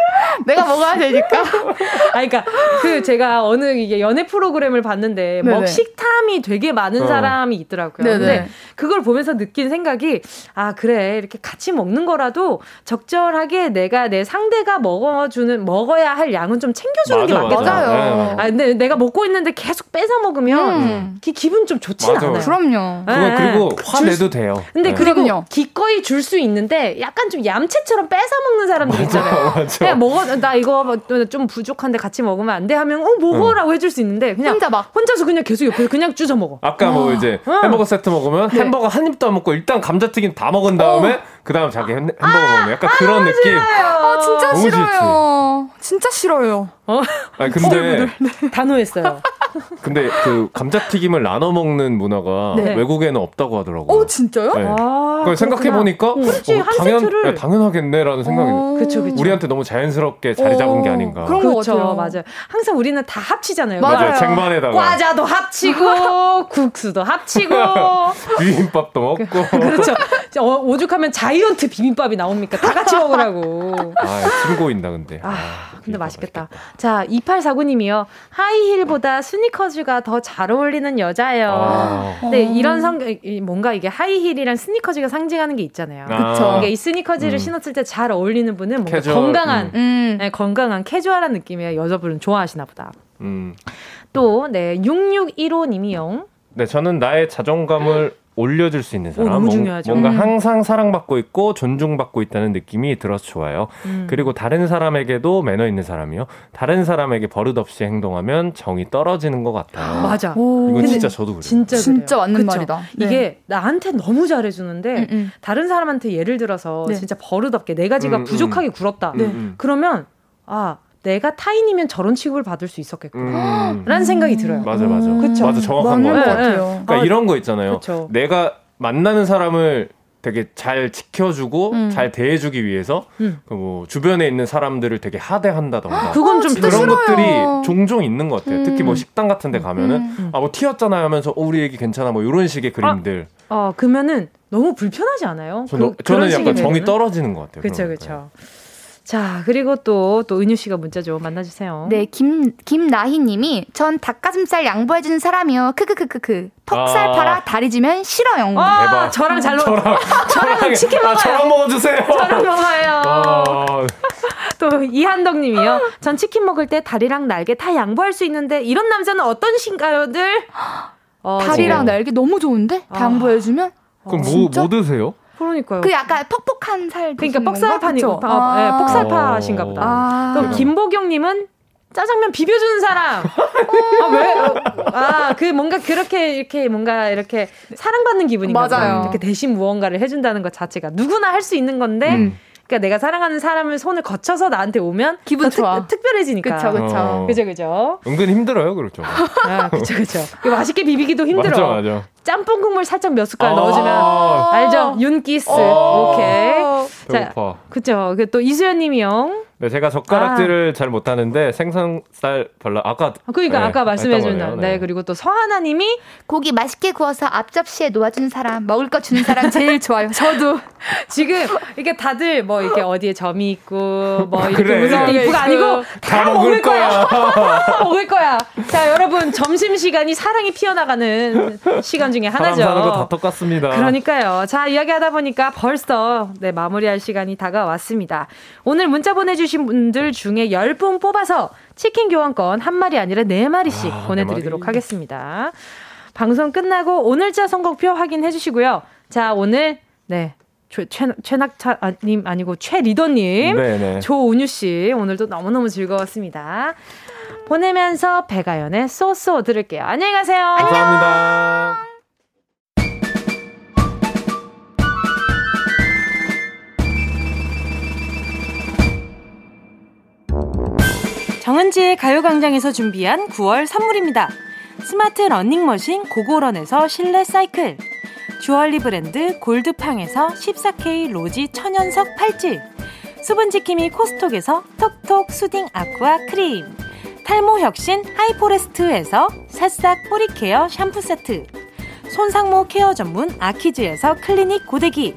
내가 먹어야 되니까. 아, 그러니까 그 제가 어느 이게 연애 프로그램을 봤는데 네네. 먹식탐이 되게 많은 어. 사람이 있더라고요. 네네. 근데 그걸 보면서 느낀 생각이 아 그래 이렇게 같이 먹는 거라도 적절하게 내가 내 상대가 먹어주는 먹어야 할 양은 좀 챙겨주는 맞아, 게 맞겠다. 맞아요. 네. 아 근데 내가 먹고 있는데 계속 뺏어 먹으면 음. 기분 좀 좋진 맞아. 않아요. 그럼요. 네. 그리고 화내도 돼요. 근데 네. 그리고 그럼요. 기꺼이 줄 수 있는데 약간 좀 얌체처럼 뺏어 먹는 사람들 있잖아요. 맞아. 먹어 나 이거 뭐좀 부족한데 같이 먹으면 안 돼 하면 어 먹어라고 응. 해줄 수 있는데 그냥 혼자 막 혼자서 그냥 계속 옆에서 그냥 쭈져 먹어. 아까 뭐 어. 이제 햄버거 세트 먹으면 네. 햄버거 한 입도 안 먹고 일단 감자튀김 다 먹은 다음에 어. 그다음 자기 햄, 버거 아, 먹는 약간 아, 그런 느낌. 아 진짜 싫어요. 싫어요. 진짜 싫어요. 어? 아니 근데 단호했어요. 근데 그 감자튀김을 나눠 먹는 문화가 네. 외국에는 없다고 하더라고요. 어 진짜요? 네. 아, 생각해 보니까 어, 어, 당연 야, 당연하겠네라는 생각이. 어, 그쵸, 그쵸. 우리한테 너무 자연스럽게 자리 잡은 게 어, 아닌가. 그런 거죠, 맞아요. 항상 우리는 다 합치잖아요. 맞아요. 맞아요. 쟁반에다가 과자도 합치고 국수도 합치고 비빔밥도 먹고. 그렇죠. 어, 오죽하면 자이언트 비빔밥이 나옵니까? 다 같이 먹으라고. 아, 침 고인다 근데. 아, 근데 맛있겠다. 맛있겠다. 자, 2849님이요. 하이힐보다 스니커즈가 더 잘 어울리는 여자예요. 아. 네, 이런 성격, 뭔가 이게 하이힐이랑 스니커즈가 상징하는 게 있잖아요. 아. 그쵸. 그러니까 이 스니커즈를 음. 신었을 때 잘 어울리는 분은 뭔가 캐주얼, 건강한, 음. 음. 네, 건강한 캐주얼한 느낌의 여자분은 좋아하시나 보다. 음. 또, 네, 6615님이요. 네, 저는 나의 자존감을 올려줄 수 있는 사람. 오, 너무 중요하죠. 뭔가 음. 항상 사랑받고 있고 존중받고 있다는 느낌이 들어서 좋아요. 음. 그리고 다른 사람에게도 매너 있는 사람이요. 다른 사람에게 버릇없이 행동하면 정이 떨어지는 것 같아요. 맞아. 이건 진짜 저도 그래요. 진짜, 진짜 맞는 그쵸? 말이다. 네. 이게 나한테 너무 잘해주는데 음, 음. 다른 사람한테 예를 들어서 네. 진짜 버릇없게 내 가지가 음, 음. 부족하게 굴었다. 네. 그러면 아 내가 타인이면 저런 취급을 받을 수 있었겠구나. 음. 라는 생각이 들어요. 맞아, 맞아. 그쵸? 맞아, 정확한 거 같아요. 그러니까 아, 이런 거 있잖아요. 그쵸. 내가 만나는 사람을 되게 잘 지켜주고 음. 잘 대해주기 위해서 음. 그뭐 주변에 있는 사람들을 되게 하대한다던가 그건 좀 그런 싫어요. 것들이 종종 있는 것 같아요. 음. 특히 뭐 식당 같은 데 가면은 음. 아뭐 튀었잖아요 하면서 어, 우리 얘기 괜찮아 뭐 이런 식의 그림들. 아, 어 그러면은 너무 불편하지 않아요? 저는, 그, 저는 약간 정이 떨어지는 것 같아요. 그렇죠, 그렇죠. 자, 그리고 또, 또 은유 씨가 문자 좀 만나주세요. 네, 김, 김나희 님이, 전 닭가슴살 양보해주는 사람이요. 크크크크크. 퍽살 아. 팔아 다리 지면 싫어요. 아, 대박. 저랑 잘 먹어요. 저랑, 저랑 치킨 먹어요. 아, 저랑 먹어주세요. 저랑 먹어요. 아. 또 이한덕 님이요. 전 치킨 먹을 때 다리랑 날개 다 양보할 수 있는데, 이런 남자는 어떤 신가요,들? 어, 다리랑 날개 너무 좋은데? 다 아. 양보해주면? 그럼 뭐, 뭐 드세요? 그러니까요. 그 약간 퍽퍽한 살. 그러니까 뻑살파니, 아, 아, 네, 퍽살파신가 보다. 아. 또 김보경님은 짜장면 비벼주는 사람. 아, 왜? 아, 그 뭔가 그렇게 이렇게 뭔가 이렇게 사랑받는 기분인가 맞아요. 이렇게 대신 무언가를 해준다는 것 자체가 누구나 할 수 있는 건데. 음. 그러니까 내가 사랑하는 사람을 손을 거쳐서 나한테 오면 기분 좋아. 특, 별해지니까 그쵸, 그쵸. 어. 그죠, 그죠. 은근 힘들어요, 그렇죠. 아, 그쵸, 그쵸. 맛있게 비비기도 힘들어. 맞아, 맞아. 짬뽕 국물 살짝 몇 숟갈 아~ 넣어주면 알죠? 윤기스. 아~ 오케이. 배고파. 자, 그쵸. 그또 이수연 님이요. 네, 제가 젓가락질을 아. 잘 못하는데 생선살 발라 아까 아, 그러니까 네, 아까 말씀해준 네. 네. 그리고 또 서하나님이 고기 맛있게 구워서 앞접시에 놓아주는 사람 먹을 거 주는 사람 제일 좋아요. 저도 지금 이게 다들 뭐 이렇게 어디에 점이 있고 뭐 이렇게 그래. 무슨 이쁘가 아니고 다, 다 먹을 거야. 먹을 거야. 자 여러분 점심 시간이 사랑이 피어나가는 시간 중에 하나죠. 사는 거 다 똑같습니다. 그러니까요. 자 이야기하다 보니까 벌써 네 마무리할 시간이 다가왔습니다. 오늘 문자 보내주신 분들 중에 10분 뽑아서 치킨 교환권 한 마리 아니라 네 마리씩 아, 보내드리도록 네 하겠습니다. 방송 끝나고 오늘자 선곡표 확인해 주시고요. 자, 오늘, 네. 최, 최, 최낙차님 아니고 최리더님, 네네. 네. 조은유 씨 오늘도 너무너무 즐거웠습니다. 보내면서 배가연의 쏘쏘 들을게요. 안녕히 가세요. 감사합니다. 정은지의 가요광장에서 준비한 9월 선물입니다. 스마트 러닝머신 고고런에서 실내 사이클 주얼리 브랜드 골드팡에서 14K 로지 천연석 팔찌 수분지킴이 코스톡에서 톡톡 soothing 아쿠아 크림 탈모 혁신 하이포레스트에서 새싹 뿌리 케어 샴푸 세트 손상모 케어 전문 아키즈에서 클리닉 고데기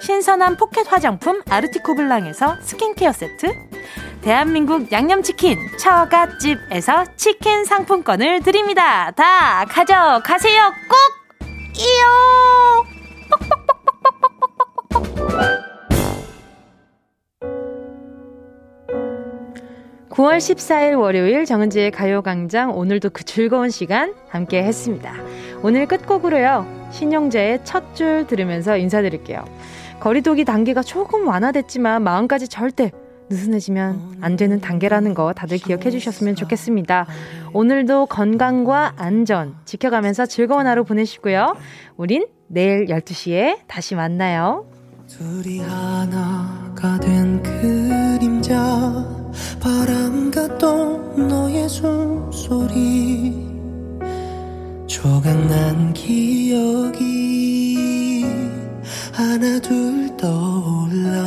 신선한 포켓 화장품 아르티코 블랑에서 스킨케어 세트 대한민국 양념치킨 처갓집에서 치킨 상품권을 드립니다. 다 가져가세요. 꼭! 이요! 9월 14일 월요일 정은지의 가요광장 오늘도 그 즐거운 시간 함께 했습니다. 오늘 끝곡으로요. 신용재의 첫 줄 들으면서 인사드릴게요. 거리두기 단계가 조금 완화됐지만 마음까지 절대 느슨해지면 안 되는 단계라는 거 다들 기억해 주셨으면 좋겠습니다. 오늘도 건강과 안전 지켜가면서 즐거운 하루 보내시고요. 우린 내일 12시에 다시 만나요. 둘이 하나가 된 그림자 바람 같던 너의 숨소리. 조각난 기억이 하나 둘 떠올라.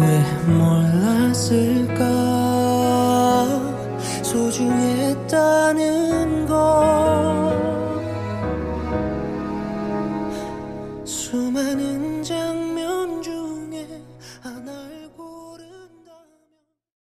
왜 몰랐을까? 소중했다는 걸. 수많은